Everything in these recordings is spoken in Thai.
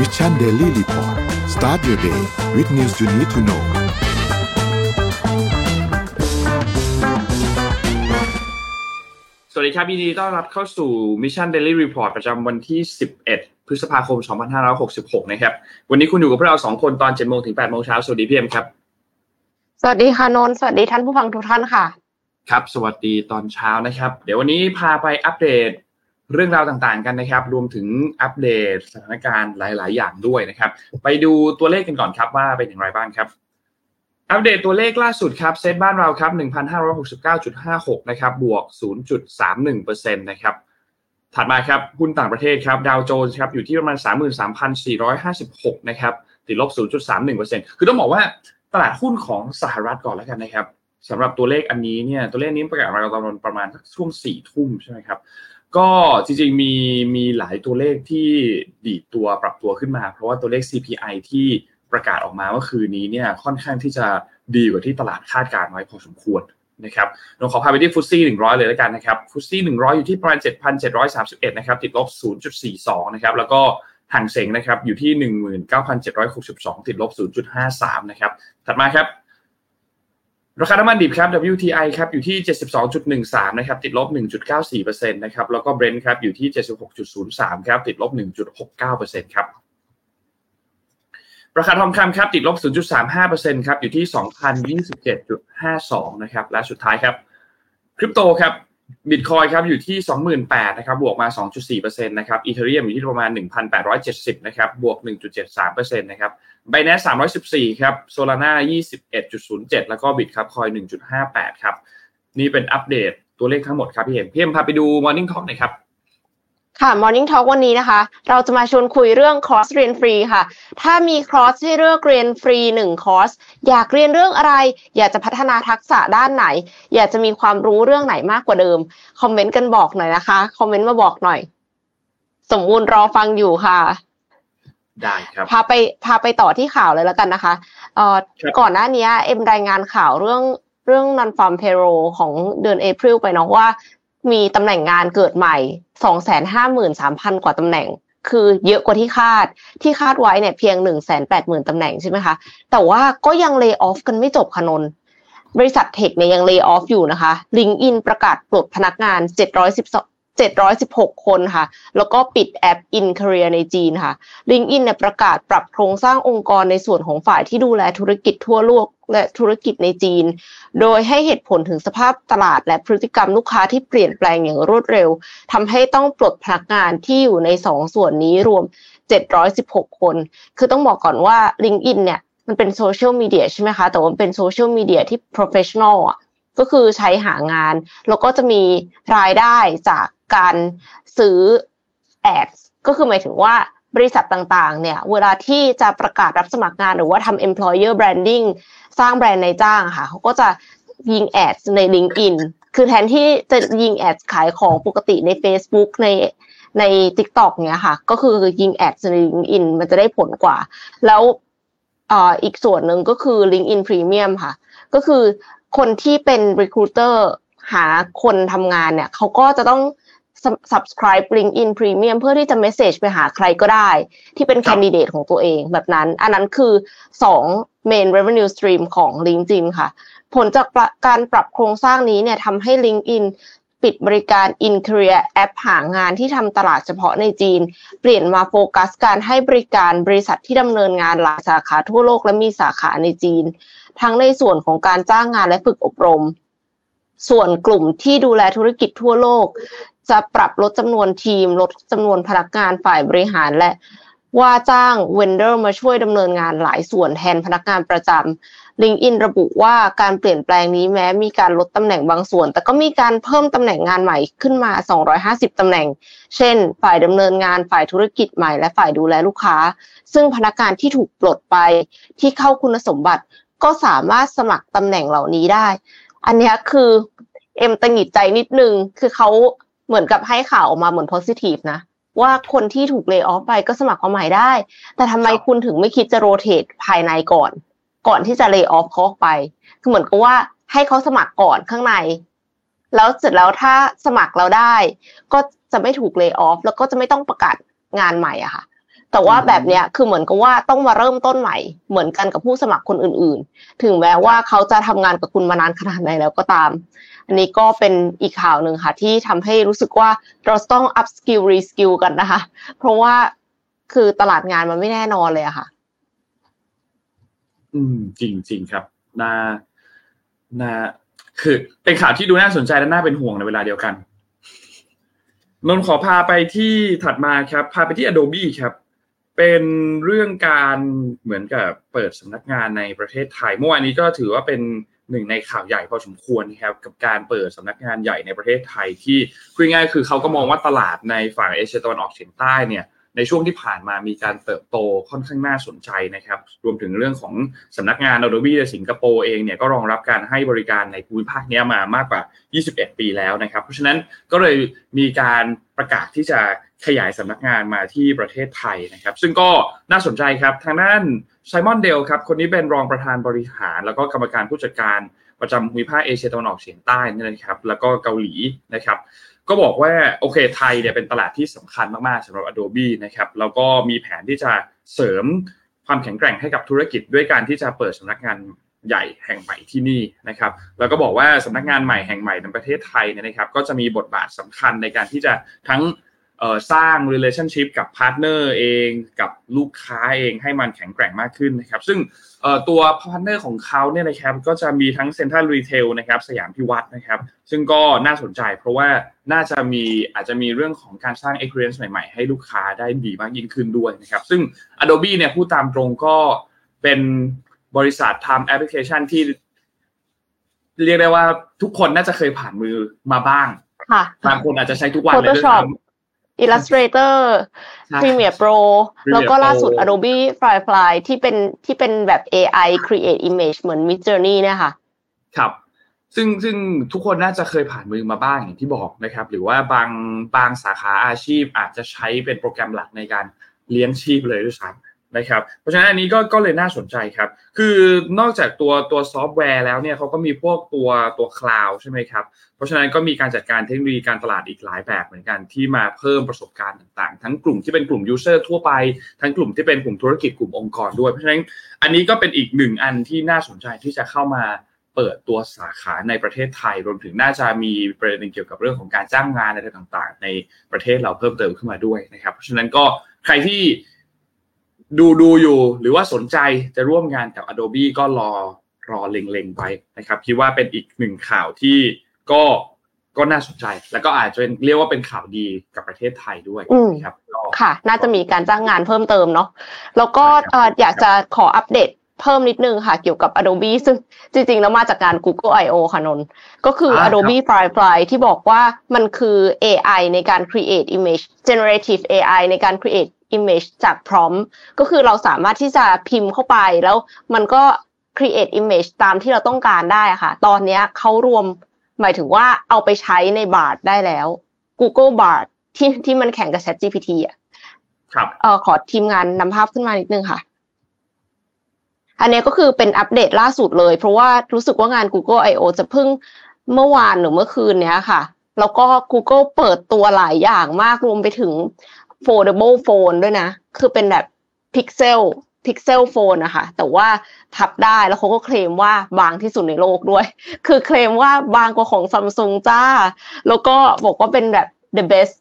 Mission Daily Report start your day with news you need to know สวัสดีครับยินดีต้อนรับเข้าสู่ Mission Daily Report ประจำวันที่ 11 พฤษภาคม 2566 นะครับ วันนี้คุณอยู่กับพวกเรา2คนตอน7โมงถึง8โมงเช้า สวัสดีพี่เอ็มครับ สวัสดีค่ะนนท์สวัสดีท่านผู้ฟังทุกท่านค่ะ ครับ สวัสดีตอนเช้านะครับ เดี๋ยววันนี้พาไปอัปเดต เรื่องราวต่างๆกันนะครับ รวมถึงอัปเดตสถานการณ์หลาย ๆ อย่างด้วยนะครับ ไปดูตัวเลขกันก่อนครับว่าเป็นอย่างไรบ้างครับ อัปเดตตัวเลขล่าสุดครับเซตบ้านเราครับ 1,569.56 นะครับ บวก 0.31%นะครับ ถัดมาครับหุ้นต่างประเทศครับดาวโจนส์ครับอยู่ที่ประมาณ 33,456 นะครับ ติดลบ 0.31%คือต้องบอกว่าตลาดหุ้นของสหรัฐก่อนแล้วกันนะครับสำหรับตัวเลขอันนี้เนี่ยตัวเลขนี้ประกาศมาตอนประมาณช่วงสี่ทุ่มใช่ไหมครับ ก็จริงๆมีมีหลายตัวเลขที่ดีตัวปรับตัวขึ้นมา เพราะว่าตัวเลข CPI ที่ประกาศออกมาเมื่อคืนนี้เนี่ยค่อนข้างที่จะดีกว่าที่ตลาดคาดการณ์ไว้พอสมควรนะครับเราขอพาไปที่ฟุตซี่หนึ่งร้อยเลยแล้วกันนะครับฟุตซี่หนึ่งร้อยอยู่ที่ประมาณเจ็ดพันเจ็ดร้อยสามสิบเอ็ดนะครับติดลบศูนย์จุดสี่สองนะครับแล้วก็ห่างเสงนะครับอยู่ที่หนึ่งหมื่นเก้าพันเจ็ดร้อยหกสิบสองติดลบศูนย์จุดห้าสามนะครับถัดมาครับ ราคาน้ำมันดิบครับ WTI ครับอยู่ที่ 72.13 นะครับ ติดลบ 1.94%นะครับ แล้วก็ Brent ครับอยู่ที่ 76.03 ครับ ติดลบ 1.69%ครับ ราคาทองคำครับ ติดลบ 0.35%ครับ อยู่ที่ 2,027.52 นะครับ และสุดท้ายครับ คริปโตครับบิตคอยครับอยู่ที่ 28,000นะครับ บวกมา 2.4%นะครับอีเทเรียมอยู่ที่ประมาณ 1,870 นะครับ บวก 1.73%นะครับ Binance 314ครับ Solana 21.07แล้วก็ Bitkub Coin 1.58ครับ นี่เป็นอัปเดตตัวเลขทั้งหมดครับพี่เห็นพี่เอ็มพาไปดู Morning Talk หน่อยครับค่ะ Morning Talk วันนี้นะคะ เราจะมาชวนคุยเรื่องคอร์สเรียนฟรีค่ะ ถ้ามีคอร์สให้เลือกเรียนฟรีหนึ่งคอร์ส อยากเรียนเรื่องอะไร อยากจะพัฒนาทักษะด้านไหน อยากจะมีความรู้เรื่องไหนมากกว่าเดิม คอมเมนต์กันบอกหน่อยนะคะ คอมเมนต์มาบอกหน่อย สมมูลรอฟังอยู่ค่ะ ได้ครับพาไปพาไปต่อที่ข่าวเลยแล้วกันนะคะเอ่อครับก่อนหน้านี้เอ็มรายงานข่าวเรื่องเรื่อง non farm payroll ของเดือนเอพริลไปเนาะว่ามีตำแหน่งงานเกิดใหม่ 253,000 กว่าตำแหน่ง คือเยอะกว่าที่คาด ที่คาดไว้เนี่ยเพียง 180,000ตำแหน่งใช่ไหมคะ แต่ว่าก็ยังเล y o ออฟกันไม่จบค่ะนนท์บริษัทเทคเนี่ยยังเล y o ออฟอยู่นะคะ LinkedIn ประกาศปลดพนักงาน 712 716 คนค่ะ แล้วก็ปิดแอป In Career ในจีนค่ะ LinkedIn เนี่ยประกาศปรับโครงสร้างองค์กรในส่วนของฝ่ายที่ดูแลธุรกิจทั่วโลกและธุรกิจในจีน โดยให้เหตุผลถึงสภาพตลาดและพฤติกรรมลูกค้าที่เปลี่ยนแปลงอย่างรวดเร็วทำให้ต้องปลดพนักงานที่อยู่ในสองส่วนนี้รวม 716 คน คือต้องบอกก่อนว่า LinkedIn เนี่ยมันเป็นโซเชียลมีเดียใช่ไหมคะ แต่ว่าเป็นโซเชียลมีเดียที่ professional อะ ก็คือใช้หางาน แล้วก็จะมีรายได้จากการซื้อ ads ก็คือหมายถึงว่าบริษัทต่างๆ เนี่ย เวลาที่จะประกาศรับสมัครงานหรือว่าทำ employer branding สร้างแบรนด์ในจ้างค่ะ เขาก็จะยิง ads ใน LinkedIn คือแทนที่จะยิง ads ขายของปกติใน Facebook ในใน TikTok เนี้ยค่ะ ก็คือยิง ads ใน LinkedIn มันจะได้ผลกว่า แล้วอ่อีกส่วนหนึ่งก็คือ LinkedIn Premium ค่ะ ก็คือ คนที่เป็น recruiter หาคนทำงานเนี่ยเขาก็จะต้อง subscribe LinkedIn Premium เพื่อที่จะ message ไปหาใครก็ได้ ที่เป็นครับ candidate ของตัวเองแบบนั้น อันนั้นคือ 2 main revenue stream ของ LinkedIn ค่ะ ผลจากการปรับโครงสร้างนี้เนี่ยทำให้ LinkedIn ปิดบริการ In Career แอปหางานที่ทำตลาดเฉพาะในจีน เปลี่ยนมาโฟกัสการให้บริการบริษัทที่ดำเนินงานหลายสาขาทั่วโลกและมีสาขาในจีน ทั้งในส่วนของการจ้างงานและฝึกอบรม ส่วนกลุ่มที่ดูแลธุรกิจทั่วโลก จะปรับลดจำนวนทีม ลดจำนวนพนักงานฝ่ายบริหารและว่าจ้าง vendor มาช่วยดำเนินงานหลายส่วนแทนพนักงานประจำ LinkedIn ระบุว่าการเปลี่ยนแปลงนี้แม้มีการลดตำแหน่งบางส่วน แต่ก็มีการเพิ่มตำแหน่งงานใหม่ขึ้นมา 250 ตำแหน่ง เช่น ฝ่ายดำเนินงานฝ่ายธุรกิจใหม่และฝ่ายดูแลลูกค้า ซึ่งพนักงานที่ถูกปลดไปที่เข้าคุณสมบัติ ก็สามารถสมัครตำแหน่งเหล่านี้ได้ อันนี้คือเอ็มตังหงิดใจนิดนึง คือเขาเหมือนกับให้ข่าวออกมาเหมือน positive นะว่าคนที่ถูกเล y o อ f ไปก็สมัครมาใหม่ได้ แต่ทำไมคุณถึงไม่คิดจะโรเตทภายในก่อน ก่อนที่จะเล y o อ f เขาออกไป คือเหมือนกับว่าให้เขาสมัครก่อนข้างใน แล้วเสร็จแล้วถ้าสมัครเราได้ ก็จะไม่ถูกเล y o อ f แล้วก็จะไม่ต้องประกาศงานใหม่อะค่ะ แต่ว่าแบบเนี้ยคือเหมือนกับว่าต้องมาเริ่มต้นใหม่ เหมือนกันกับผู้สมัครคนอื่น ๆ ถึงแม้ว่าเขาจะทำงานกับคุณมานานขนาดไหนแล้วก็ตาม อันนี้ก็เป็นอีกข่าวหนึ่งค่ะ ที่ทำให้รู้สึกว่าเราต้อง up skill re skill กันนะคะ เพราะว่าคือตลาดงานมันไม่แน่นอนเลยอะค่ะ อืม จริงจริงครับน่าน่าคือ เป็นข่าวที่ดูน่าสนใจและน่าเป็นห่วงในเวลาเดียวกันนนขอพาไปที่ถัดมาครับ พาไปที่ Adobe ครับ เป็นเรื่องการเหมือนกับเปิดสำนักงานในประเทศไทย เมื่อวานนี้ก็ถือว่าเป็นหนึ่งในข่าวใหญ่พอสมควรนะครับ กับการเปิดสำนักงานใหญ่ในประเทศไทยที่พูดง่ายคือเขาก็มองว่าตลาดในฝั่งเอเชียตะวันออกเฉียงใต้เนี่ย ในช่วงที่ผ่านมามีการเติบโตค่อนข้างน่าสนใจนะครับ รวมถึงเรื่องของสำนักงาน Adobe ในสิงคโปร์เองเนี่ยก็รองรับการให้บริการในภูมิภาคนี้มามากกว่า 21 ปีแล้วนะครับ เพราะฉะนั้นก็เลยมีการประกาศที่จะขยายสำนักงานมาที่ประเทศไทยนะครับ ซึ่งก็น่าสนใจครับ ทางด้านไซมอนเดลครับ คนนี้เป็นรองประธานบริหาร แล้วก็กรรมการผู้จัดการประจำภูมิภาคเอเชียตะวันออกเฉียงใต้นี่นะครับ แล้วก็เกาหลีนะครับ ก็บอกว่าโอเคไทยเนี่ยเป็นตลาดที่สำคัญมากๆสำหรับ Adobe นะครับแล้วก็มีแผนที่จะเสริมความแข็งแกร่งให้กับธุรกิจด้วยการที่จะเปิดสำนักงานใหญ่แห่งใหม่ที่นี่นะครับ แล้วก็บอกว่าสำนักงานใหม่แห่งใหม่ในประเทศไทยเนี่ยนะครับ ก็จะมีบทบาทสำคัญในการที่จะทั้ง สร้าง relationship กับพาร์ทเนอร์เองกับลูกค้าเองให้มันแข็งแกร่งมากขึ้นนะครับ ซึ่งตัวพาร์ทเนอร์ของเขาเนี่ยนะครับก็จะมีทั้งเซ็นทรัลรีเทลนะครับสยามพิวรรธน์นะครับ ซึ่งก็น่าสนใจเพราะว่าน่าจะมีอาจจะมีเรื่องของการสร้าง experience ใหม่ๆ ให้ลูกค้าได้ดีมากยิ่งขึ้นด้วยนะครับ ซึ่ง Adobe เนี่ยพูดตามตรงก็เป็นบริษัททำแอปพลิเคชันที่ เรียกได้ว่าทุกคนน่าจะเคยผ่านมือมาบ้างบางคนอาจจะใช้ทุกวันเลยด้วยซ้ำ Illustrator Premiere Pro แล้วก็ล่าสุด Adobe Firefly ที่เป็นที่เป็นแบบ AI create image เหมือน Mid Journey เนี่ยค่ะ ครับ ซึ่งซึ่งทุกคนน่าจะเคยผ่านมือมาบ้างอย่างที่บอกนะครับ หรือว่าบางบางสาขาอาชีพอาจจะใช้เป็นโปรแกรมหลักในการเลี้ยงชีพเลยด้วยซ้ำ นะครับเพราะฉะนั้นอันนี้ก็ก็เลยน่าสนใจครับ คือนอกจากตัวตัวซอฟต์แวร์แล้วเนี่ยเขาก็มีพวกตัวตัวคลาวด์ใช่ไหมครับ เพราะฉะนั้นก็มีการจัดการเทคโนโลยีการตลาดอีกหลายแบบเหมือนกันที่มาเพิ่มประสบการณ์ต่างๆ ทั้งกลุ่มที่เป็นกลุ่ม user ทั่วไป ทั้งกลุ่มที่เป็นกลุ่มธุรกิจกลุ่มองค์กรด้วย เพราะฉะนั้นอันนี้ก็เป็นอีกหนึ่งอันที่น่าสนใจที่จะเข้ามาเปิดตัวสาขาในประเทศไทย รวมถึงน่าจะมีประเด็นเกี่ยวกับเรื่องของการจ้างงานอะไรต่างๆ ในประเทศเราเพิ่มเติมขึ้นมาด้วยนะครับ เพราะฉะนั้นก็ใครที่ ดูดูอยู่หรือว่าสนใจจะร่วมงานกับ Adobe ก็รอรอเล็งๆไปนะครับคิดว่าเป็นอีกหนึ่งข่าวที่ก็ก็น่าสนใจ แล้วก็อาจจะเป็นเรียกว่าเป็นข่าวดีกับประเทศไทยด้วยครับค่ะ น่าจะมีการจ้างงานเพิ่มเติมเนาะแล้วก็อยากจะขออัปเดต เพิ่มนิดนึงค่ะ เกี่ยวกับ Adobe ซึ่งจริงๆ แล้วมาจากการ Google I/O ค่ะนนก็คือ Adobe Firefly ที่บอกว่ามันคือ AI ในการ create image generative AI ในการ create image จาก prompt ก็คือเราสามารถที่จะพิมพ์เข้าไปแล้วมันก็ create image ตามที่เราต้องการได้ค่ะ ตอนนี้เขารวมหมายถึงว่าเอาไปใช้ในบาร์ได้แล้ว Google Bard ที่ที่มันแข่งกับ Chat GPT อะครับเออขอทีมงานนำภาพขึ้นมานิดนึงค่ะ อันนี้ก็คือเป็นอัปเดตล่าสุดเลย เพราะว่ารู้สึกว่างาน Google I/O จะเพิ่งเมื่อวานหรือเมื่อคืนเนี้ยค่ะ แล้วก็ Google เปิดตัวหลายอย่างมากรวมไปถึง foldable phone ด้วยนะ คือเป็นแบบ Pixel Pixel Phone นะคะ แต่ว่าทับได้แล้วเขาก็เคลมว่าบางที่สุดในโลกด้วย คือเคลมว่าบางกว่าของซัมซุงจ้า แล้วก็บอกว่าเป็นแบบ the best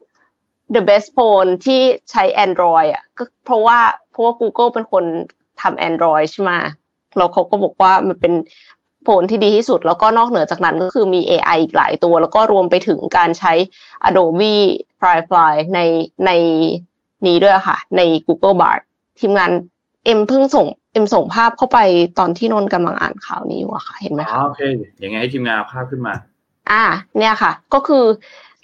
the best phone ที่ใช้ Android อะก็เพราะว่าเพราะว่า Google เป็นคน ทำ Android ใช่ไหมแล้วเขาก็บอกว่ามันเป็นโฟนที่ดีที่สุด แล้วก็นอกเหนือจากนั้นก็คือมี AI อีกหลายตัว แล้วก็รวมไปถึงการใช้ Adobe Firefly ในในนี้ด้วยค่ะ ใน Google Bard ทีมงานเอ็มเพิ่งส่งเอ็มส่งภาพเข้าไปตอนที่นนกำลังอ่านข่าวนี้อยู่อะค่ะ เห็นไหมคะโอเคอย่างไงให้ทีมงานภาพขึ้นมา อ่า เนี่ยค่ะ ก็คือ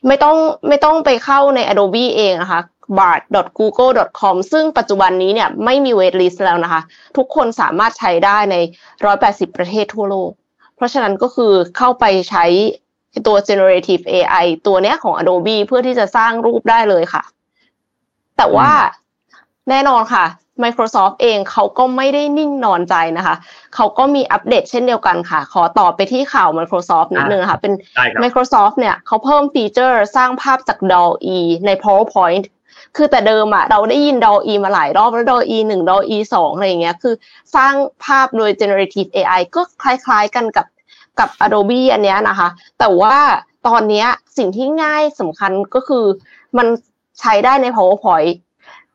ไม่ต้องไม่ต้องไปเข้าใน Adobe เองนะคะ bard.google.com ซึ่งปัจจุบันนี้เนี่ยไม่มี wait list แล้วนะคะ ทุกคนสามารถใช้ได้ใน 180 ประเทศทั่วโลก เพราะฉะนั้นก็คือเข้าไปใช้ตัว generative AI ตัวเนี้ยของ Adobe เพื่อที่จะสร้างรูปได้เลยค่ะ แต่ว่าแน่นอนค่ะ Microsoft เองเขาก็ไม่ได้นิ่งนอนใจนะคะ เขาก็มีอัปเดตเช่นเดียวกันค่ะ ขอต่อไปที่ข่าว Microsoft นิดนึงค่ะ เป็น Microsoft เนี่ยเขาเพิ่มฟีเจอร์สร้างภาพจาก DALL-E ใน PowerPoint คือแต่เดิมอะเราได้ยินดออีมาหลายรอบแล้วดออีหนึ่งดออีสองอะไรอย่างเงี้ยคือสร้างภาพโดย generative AI ก็คล้ายๆกันกับกับ Adobe อันเนี้ยนะคะ แต่ว่าตอนนี้สิ่งที่ง่ายสำคัญก็คือมันใช้ได้ใน PowerPoint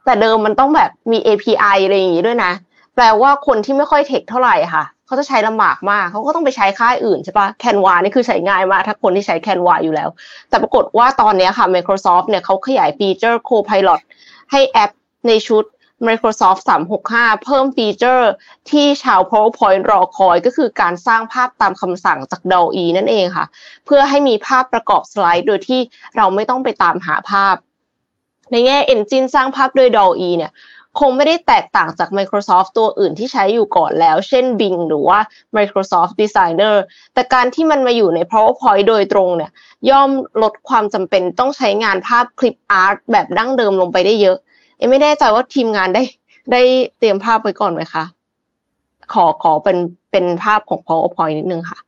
แต่เดิมมันต้องแบบมี API อะไรอย่างงี้ด้วยนะ แปลว่าคนที่ไม่ค่อย tech เท่าไหร่ค่ะ เขาจะใช้ลำบากมากเขาก็ต้องไปใช้ค่ายอื่นใช่ปะ Canva นี่คือใช้ง่ายมากถ้าคนที่ใช้ Canva อยู่แล้ว แต่ปรากฏว่าตอนนี้ค่ะ Microsoft เนี่ยเขาขยายฟีเจอร์ Copilot ให้แอปในชุด Microsoft 365 เพิ่มฟีเจอร์ที่ชาว PowerPoint รอคอย ก็คือการสร้างภาพตามคำสั่งจาก DALL-E นั่นเองค่ะ เพื่อให้มีภาพประกอบสไลด์ โดยที่เราไม่ต้องไปตามหาภาพ ในแง่ Engine สร้างภาพด้วย DALL-E เนี่ย คงไม่ได้แตกต่างจาก Microsoft ตัวอื่นที่ใช้อยู่ก่อนแล้ว เช่น Bing หรือว่า Microsoft Designer แต่การที่มันมาอยู่ใน PowerPoint โดยตรงเนี่ย ย่อมลดความจำเป็นต้องใช้งานภาพคลิปอาร์ตแบบดั้งเดิมลงไปได้เยอะเอไม่แน่ใจว่าทีมงานได้ ได้เตรียมภาพไว้ก่อนไหมคะ ขอขอเป็นเป็นภาพของ PowerPoint นิดนึงค่ะ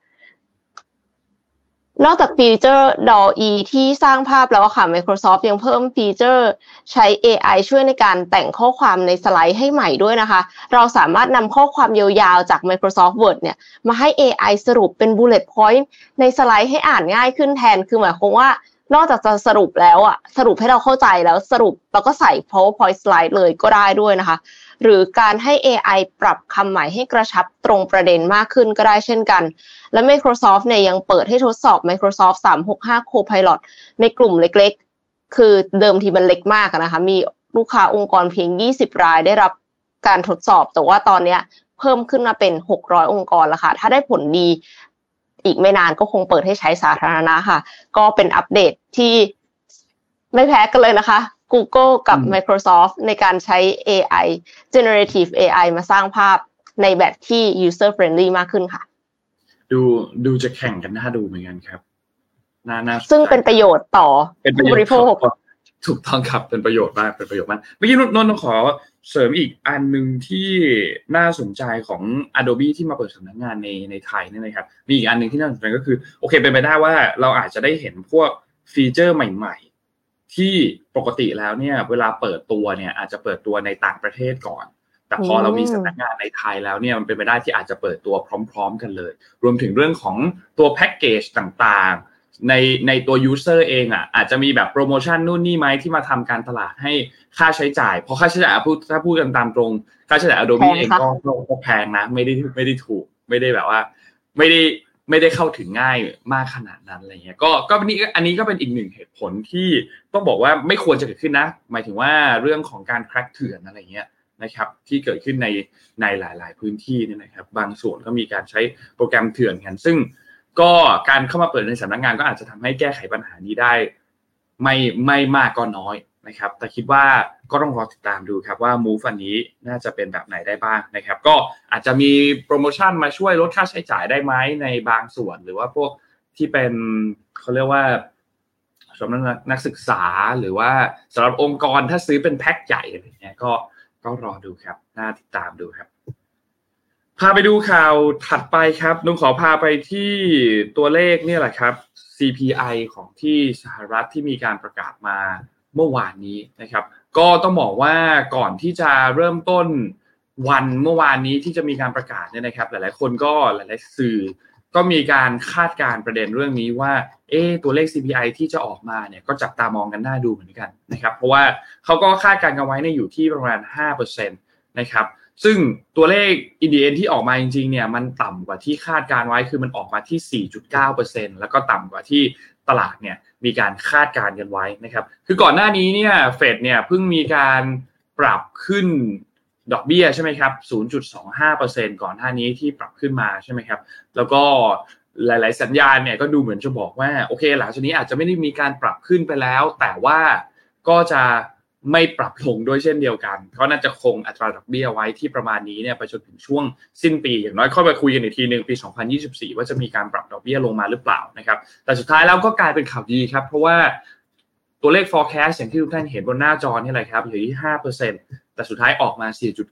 นอกจากฟีเจอร์ d a l e ที่สร้างภาพแล้วค่ะ Microsoft ยังเพิ่มฟีเจอร์ใช้ AI ช่วยในการแต่งข้อความในสไลด์ให้ใหม่ด้วยนะคะ เราสามารถนำข้อความยาวๆจาก Microsoft Word เนี่ยมาให้ AI สรุปเป็น bullet point ในสไลด์ให้อ่านง่ายขึ้นแทน คือหมายความว่า นอกจากจะสรุปแล้วอะสรุปให้เราเข้าใจแล้วสรุปเราก็ใส่ PowerPoint slide เลยก็ได้ด้วยนะคะ หรือการให้ AI ปรับคำใหม่ให้กระชับตรงประเด็นมากขึ้นก็ได้เช่นกัน และ Microsoft เนี่ยยังเปิดให้ทดสอบ Microsoft 365 Copilot ในกลุ่มเล็กๆ คือเดิมทีมันเล็กมากนะคะ มีลูกค้าองค์กรเพียง 20 รายได้รับการทดสอบ แต่ว่าตอนนี้เพิ่มขึ้นมาเป็น 600 องค์กรแล้วค่ะ ถ้าได้ผลดี อีกไม่นานก็คงเปิดให้ใช้สาธารณะค่ะ ก็เป็นอัปเดตที่ไม่แพ้กันเลยนะคะ Google กับ Microsoft ในการใช้ AI generative AI มาสร้างภาพในแบบที่ user friendly มากขึ้นค่ะ ดูดูจะแข่งกันน่าดูเหมือนกันครับน่าน่าซึ่งเป็นประโยชน์ต่อเป็นประผู้โยบชน์ริโภค ถูกต้องครับเป็นประโยชน์มากเป็นประโยชน์มากเมื่อกี้นนท์นนท์ขอเสริมอีกอันหนึ่งที่น่าสนใจของ Adobe ที่มาเปิดสำนักงานในในไทยนี่นะครับมีอีกอันหนึ่งที่น่าสนใจก็คือโอเคเป็นไปได้ว่าเราอาจจะได้เห็นพวกฟีเจอร์ใหม่ ๆ ที่ปกติแล้วเนี่ยเวลาเปิดตัวเนี่ยอาจจะเปิดตัวในต่างประเทศก่อน แต่พอเรามีสำนักงานในไทยแล้วเนี่ยมันเป็นไปได้ที่อาจจะเปิดตัวพร้อม ๆ กันเลย รวมถึงเรื่องของตัวแพ็กเกจต่างๆ ในในตัวยูเซอร์เองอะอาจจะมีแบบโปรโมชั่นนู่นนี่ไหมที่มาทำการตลาดให้ค่าใช้จ่าย เพราะค่าใช้จ่ายพูดถ้าพูดกันตามตรง ค่าใช้จ่าย Adobe แพงเองค่ะก็ก็ก็แพงนะ ไม่ได้ไม่ได้ถูก ไม่ได้แบบว่า ไม่ได้ไม่ได้เข้าถึงง่ายมากขนาดนั้นอะไรเงี้ยก็ก็นี่อันนี้ก็เป็นอีกหนึ่งเหตุผลที่ต้องบอกว่าไม่ควรจะเกิดขึ้นนะ หมายถึงว่าเรื่องของการแคร็กเถื่อนอะไรเงี้ยนะครับที่เกิดขึ้นในในหลาย ๆ พื้นที่เนี่ยนะครับ บางส่วนก็มีการใช้โปรแกรมเถื่อนกันซึ่ง ก็การเข้ามาเปิดในสำนักงานก็อาจจะทำให้แก้ไขปัญหานี้ได้ ไม่ไม่มากก็น้อยนะครับ แต่คิดว่าก็ต้องรอติดตามดูครับว่า move อันนี้น่าจะเป็นแบบไหนได้บ้างนะครับ ก็อาจจะมีโปรโมชั่นมาช่วยลดค่าใช้จ่ายได้ไหมในบางส่วน หรือว่าพวกที่เป็นเขาเรียกว่าสำหรับนักศึกษาหรือว่าสำหรับองค์กรถ้าซื้อเป็นแพ็คใหญ่อะไรเงี้ยก็ก็รอดูครับ น่าติดตามดูครับ พาไปดูข่าวถัดไปครับนุ้งขอพาไปที่ตัวเลขเนี่ยแหละครับ CPI ของที่สหรัฐที่มีการประกาศมาเมื่อวานนี้นะครับ ก็ต้องบอกว่าก่อนที่จะเริ่มต้นวันเมื่อวานนี้ที่จะมีการประกาศเนี่ยนะครับ หลายๆ คนก็หลายๆสื่อ ก็มีการคาดการ์ประเด็นเรื่องนี้ว่า เอ๊ตัวเลข CPI ที่จะออกมาเนี่ยก็จับตามองกันน่าดูเหมือนกันนะครับ เพราะว่าเขาก็คาดการณ์กันไว้ในอยู่ที่ประมาณ 5%นะครับ ซึ่งตัวเลขอินเดียนที่ออกมาจริงๆเนี่ยมันต่ำกว่าที่คาดการไว้คือมันออกมาที่ 4.9%แล้วก็ต่ำกว่าที่ตลาดเนี่ยมีการคาดการกันไว้นะครับ คือก่อนหน้านี้เนี่ยเฟดเนี่ยเพิ่งมีการปรับขึ้นดอกเบี้ยใช่ไหมครับ 0.25%ก่อนหน้านี้ที่ปรับขึ้นมาใช่ไหมครับ แล้วก็หลาย ๆ สัญญาณเนี่ยก็ดูเหมือนจะบอกว่าโอเคหลังจากนี้อาจจะไม่ได้มีการปรับขึ้นไปแล้ว แต่ว่าก็จะ ไม่ปรับลงด้วยเช่นเดียวกัน ก็น่าจะคงอัตราดอกเบี้ยไว้ที่ประมาณนี้เนี่ยไปจนถึงช่วงสิ้นปี อย่างน้อยค่อยมาคุยกันอีกทีหนึ่งปี 2024 ว่าจะมีการปรับดอกเบี้ยลงมาหรือเปล่านะครับแต่สุดท้ายแล้วก็กลายเป็นข่าวดีครับ เพราะว่าตัวเลข forecast อย่างที่ทุกท่านเห็นบนหน้าจอนี่แหละครับอยู่ที่ 5%แต่สุดท้ายออกมา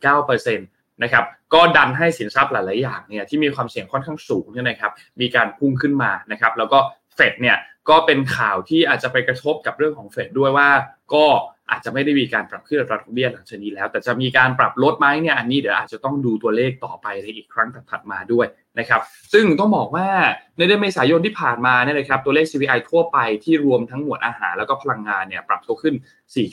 4.9%นะครับก็ดันให้สินทรัพย์หลาย ๆ อย่างเนี่ยที่มีความเสี่ยงค่อนข้างสูงเนี่ยนะครับมีการพุ่งขึ้นมานะครับแล้วก็เฟดเนี่ยก็เป็นข่าวที่อาจจะไปกระทบกับเรื่องของเฟดด้วยว่า ก็อาจจะไม่ได้มีการปรับขึ้นอัตราดอกเบี้ยหลังจากนี้แล้ว แต่จะมีการปรับลดไหมเนี่ยอันนี้เดี๋ยวอาจจะต้องดูตัวเลขต่อไปในอีกครั้งถัดมาด้วยนะครับซึ่งต้องบอกว่าในเดือนเมษายนที่ผ่านมาเนี่ยนะครับตัวเลข CPI ทั่วไปที่รวมทั้งหมวดอาหารแล้วก็พลังงานเนี่ยปรับตัวขึ้น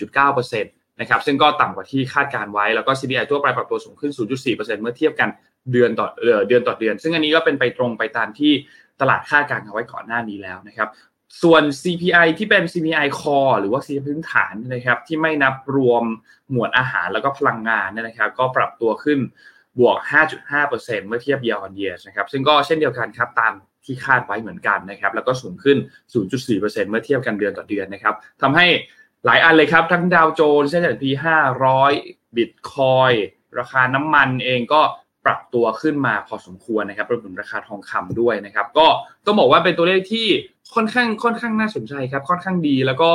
4.9%นะครับซึ่งก็ต่ำกว่าที่คาดการไว้แล้วก็ CPI ทั่วไปปรับตัวสูงขึ้น 0.4%เมื่อเทียบกันเดือนต่อเดือนต่อเดือน ซึ่งอันนี้ก็เป็นไปตรงไปตามที่ตลาดคาดการเอาไว้ก่อนหน้านี้แล้วนะครับ ส่วน CPI ที่เป็น CPI core หรือว่า CPI พื้นฐานนะครับ ที่ไม่นับรวมหมวดอาหารแล้วก็พลังงานนะครับ ก็ปรับตัวขึ้นบวก 5.5%เมื่อเทียบ year on year นะครับ ซึ่งก็เช่นเดียวกันครับตามที่คาดไว้เหมือนกันนะครับ แล้วก็สูงขึ้น 0.4%เมื่อเทียบกันเดือนต่อเดือนนะครับทำให้หลายอันเลยครับ ทั้งดาวโจนส์เช่น S&P 500 บิตคอยราคาน้ำมันเองก็ ปรับตัวขึ้นมาพอสมควรนะครับรวมถึงราคาทองคำด้วยนะครับ ก็ต้องบอกว่าเป็นตัวเลขที่ค่อนข้างค่อนข้างน่าสนใจครับค่อนข้างดีแล้วก็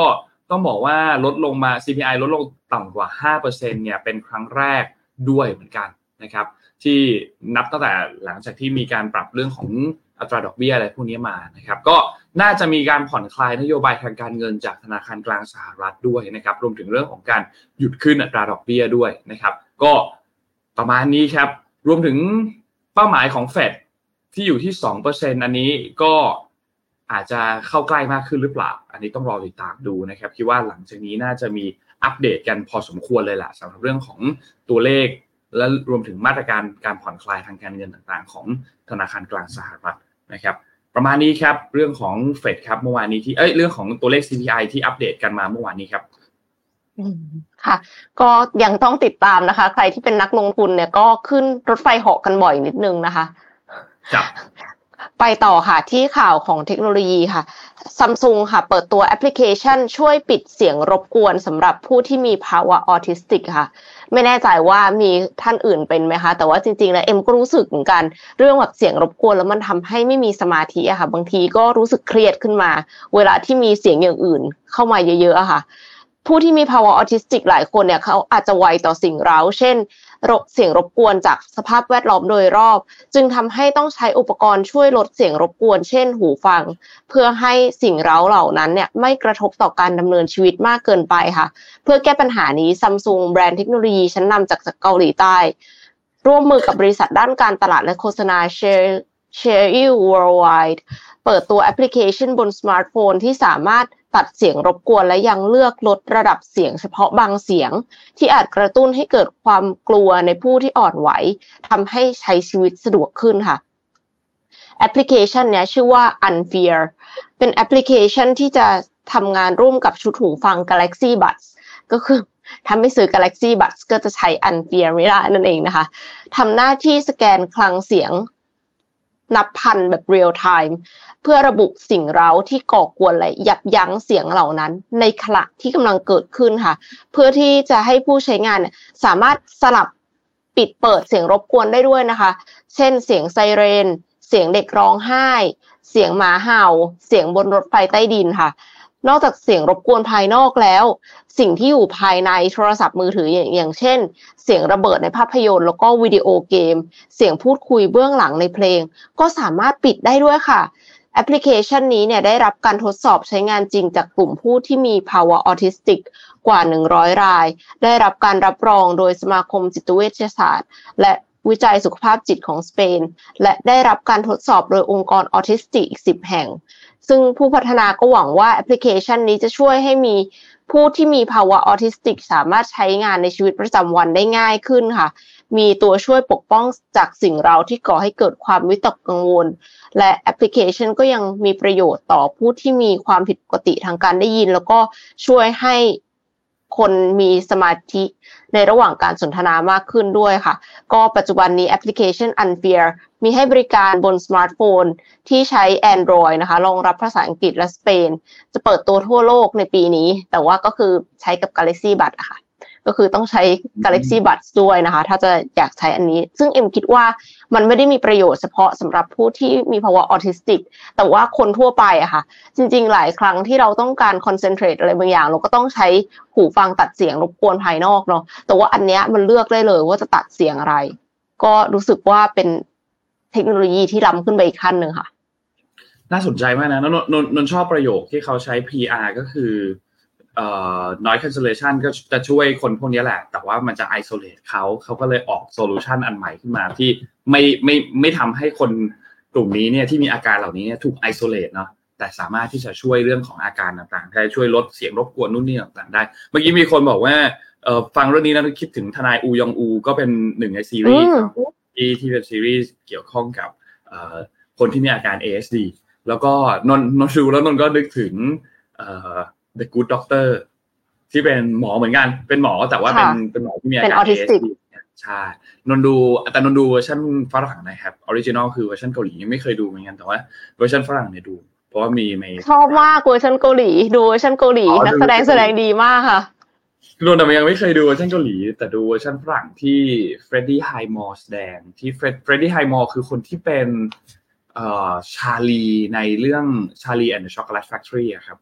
ต้องบอกว่าลดลงมา CPI ลดลงต่ำกว่า 5%เนี่ยเป็นครั้งแรกด้วยเหมือนกันนะครับ ที่นับตั้งแต่หลังจากที่มีการปรับเรื่องของอัตราดอกเบี้ยอะไรพวกนี้มานะครับ ก็น่าจะมีการผ่อนคลายนโยบายทางการเงินจากธนาคารกลางสหรัฐด้วยนะครับ รวมถึงเรื่องของการหยุดขึ้นอัตราดอกเบี้ยด้วยนะครับ ก็ประมาณนี้ครับ รวมถึงเป้าหมายของเฟดที่อยู่ที่2%อันนี้ก็อาจจะเข้าใกล้มากขึ้นหรือเปล่า อันนี้ต้องรอติดตามดูนะครับคิดว่าหลังจากนี้น่าจะมีอัปเดตกันพอสมควรเลยแหละสำหรับเรื่องของตัวเลข และรวมถึงมาตรการการผ่อนคลายทางการเงินต่างๆ ของธนาคารกลางสหรัฐนะครับ ประมาณนี้ครับเรื่องของเฟดครับเมื่อวานนี้ที่เอ้ยเรื่องของตัวเลข CPI ที่อัปเดตกันมาเมื่อวานนี้ครับ ค่ะ ก็ยังต้องติดตามนะคะ ใครที่เป็นนักลงทุนเนี่ยก็ขึ้นรถไฟเหาะกันบ่อยนิดนึงนะคะครับไปต่อค่ะที่ข่าวของเทคโนโลยีค่ะซัมซุงค่ะ เปิดตัวแอปพลิเคชันช่วยปิดเสียงรบกวนสำหรับผู้ที่มีภาวะออทิสติกค่ะ ไม่แน่ใจว่ามีท่านอื่นเป็นไหมคะ แต่ว่าจริงๆแล้วเอ็มก็รู้สึกเหมือนกัน เรื่องแบบเสียงรบกวนแล้วมันทำให้ไม่มีสมาธิอะค่ะ บางทีก็รู้สึกเครียดขึ้นมา เวลาที่มีเสียงอย่างอื่นเข้ามาเยอะๆอะค่ะ ผู้ที่มีภาวะออทิสติกหลายคนเนี่ยเขาอาจจะไวต่อสิ่งเร้า เช่นเสียงรบกวนจากสภาพแวดล้อมโดยรอบ จึงทำให้ต้องใช้อุปกรณ์ช่วยลดเสียงรบกวน เช่น หูฟัง เพื่อให้สิ่งเร้าเหล่านั้นเนี่ยไม่กระทบต่อการดำเนินชีวิตมากเกินไปค่ะ เพื่อแก้ปัญหานี้ซัมซุงแบรนด์เทคโนโลยีชั้นนำจากเกาหลีใต้ ร่วมมือกับบริษัทด้านการตลาดและโฆษณา Cheil Worldwide เปิดตัวแอปพลิเคชันบนสมาร์ทโฟนที่สามารถตัดเสียงรบกวนและยังเลือกลดระดับเสียงเฉพาะบางเสียง ที่อาจกระตุ้นให้เกิดความกลัวในผู้ที่อ่อนไหวทำให้ใช้ชีวิตสะดวกขึ้นค่ะแอปพลิเคชันนี้ชื่อว่า Unfear เป็นแอปพลิเคชันที่จะทำงานร่วมกับชุดหูฟัง Galaxy Buds ก็คือถ้าไม่ซื้อ Galaxy Buds ก็จะใช้ Unfear ไม่ได้นั่นเองนะคะทำหน้าที่สแกนคลังเสียง นับพันแบบเรียลไทม์เพื่อระบุสิ่งเร้าที่ก่อกวนและยับยั้งเสียงเหล่านั้น ในขณะที่กำลังเกิดขึ้นค่ะ เพื่อที่จะให้ผู้ใช้งานสามารถสลับปิดเปิดเสียงรบกวนได้ด้วยนะคะ เช่น เสียงไซเรน เสียงเด็กร้องไห้ เสียงหมาเห่า เสียงบนรถไฟใต้ดินค่ะ นอกจากเสียงรบกวนภายนอกแล้ว สิ่งที่อยู่ภายในโทรศัพท์มือถืออย่างอย่างเช่น เสียงระเบิดในภาพยนตร์ แล้วก็วิดีโอเกม เสียงพูดคุยเบื้องหลังในเพลง ก็สามารถปิดได้ด้วยค่ะ แอปพลิเคชันนี้เนี่ยได้รับการทดสอบใช้งานจริงจากกลุ่มผู้ที่มีภาวะออทิสติกกว่า 100 ราย ได้รับการรับรองโดยสมาคมจิตเวชศาสตร์ และวิจัยสุขภาพจิตของสเปน และได้รับการทดสอบโดยองค์กรออทิสติกอีก10 แห่ง ซึ่งผู้พัฒนาก็หวังว่าแอปพลิเคชันนี้จะช่วยให้มีผู้ที่มีภาวะออทิสติก สามารถใช้งานในชีวิตประจำวันได้ง่ายขึ้นค่ะ มีตัวช่วยปกป้องจากสิ่งเร้าที่ก่อให้เกิดความวิตกกังวล และแอปพลิเคชันก็ยังมีประโยชน์ต่อผู้ที่มีความผิดปกติทางการได้ยิน แล้วก็ช่วยให้ คนมีสมาธิในระหว่างการสนทนามากขึ้นด้วยค่ะ ก็ปัจจุบันนี้แอปพลิเคชัน Unfear มีให้บริการบนสมาร์ทโฟนที่ใช้ Android นะคะรองรับภาษาอังกฤษและสเปน จะเปิดตัวทั่วโลกในปีนี้ แต่ว่าก็คือใช้กับ Galaxy Buds อะค่ะ ก็คือต้องใช้ Galaxy Buds ด้วยนะคะ ถ้าจะอยากใช้อันนี้ ซึ่งเอ็มคิดว่ามันไม่ได้มีประโยชน์เฉพาะสำหรับผู้ที่มีภาวะออทิสติก แต่ว่าคนทั่วไปอะค่ะ จริงๆ หลายครั้งที่เราต้องการ concentrate อะไรบางอย่าง เราก็ต้องใช้หูฟังตัดเสียงรบกวนภายนอกเนาะแต่ว่าอันเนี้ยมันเลือกได้เลยว่าจะตัดเสียงอะไร ก็รู้สึกว่าเป็นเทคโนโลยีที่ล้ำขึ้นไปอีกขั้นหนึ่งค่ะ น่าสนใจมากนะนนนนชอบประโยคที่เขาใช้ PR ก็คือเอ่อ noise cancellation ก็จะช่วยคนพวกนี้แหละ แต่ว่ามันจะ isolate เขาเขาก็เลยออกโซลูชันอันใหม่ขึ้นมาที่ไม่ไม่ไม่ทำให้คนกลุ่มนี้เนี่ยที่มีอาการเหล่านี้เนี่ยถูก isolate เนาะแต่สามารถที่จะช่วยเรื่องของอาการต่างๆได้ช่วยลดเสียงรบกวนนู่นนี่ต่างๆได้ เมื่อกี้มีคนบอกว่าเออฟังเรื่องนี้แล้วคิดถึงทนายอูยองอู ก็เป็นหนึ่งในซีรีส์ที่ที่เป็นซีรีส์เกี่ยวข้องกับคนที่มีอาการ ASD แล้วก็นนนนดูแล้วนนก็นึกถึง The Good Doctor ที่เป็นหมอเหมือนกัน เป็นหมอแต่ว่าเป็นเป็นหมอที่มีอาการ ASD ใช่นนดูแต่นนดูเวอร์ชันฝรั่งนะครับ original คือเวอร์ชันเกาหลียังไม่เคยดูเหมือนกันแต่ว่าเวอร์ชันฝรั่งเนี่ยดู เพราะว่ามีในชอบมากเวอร์ชันเกาหลี ดูเวอร์ชันเกาหลีนักแสดงแสดงดีมากค่ะนนแต่ยังไม่เคยดูเวอร์ชันเกาหลี แต่ดูเวอร์ชันฝรั่งที่ Freddie Highmore แสดงที่ Fred Freddie Highmore คือคนที่เป็นเอ่อชาลีในเรื่อง Charlie and Chocolate Factory ครับ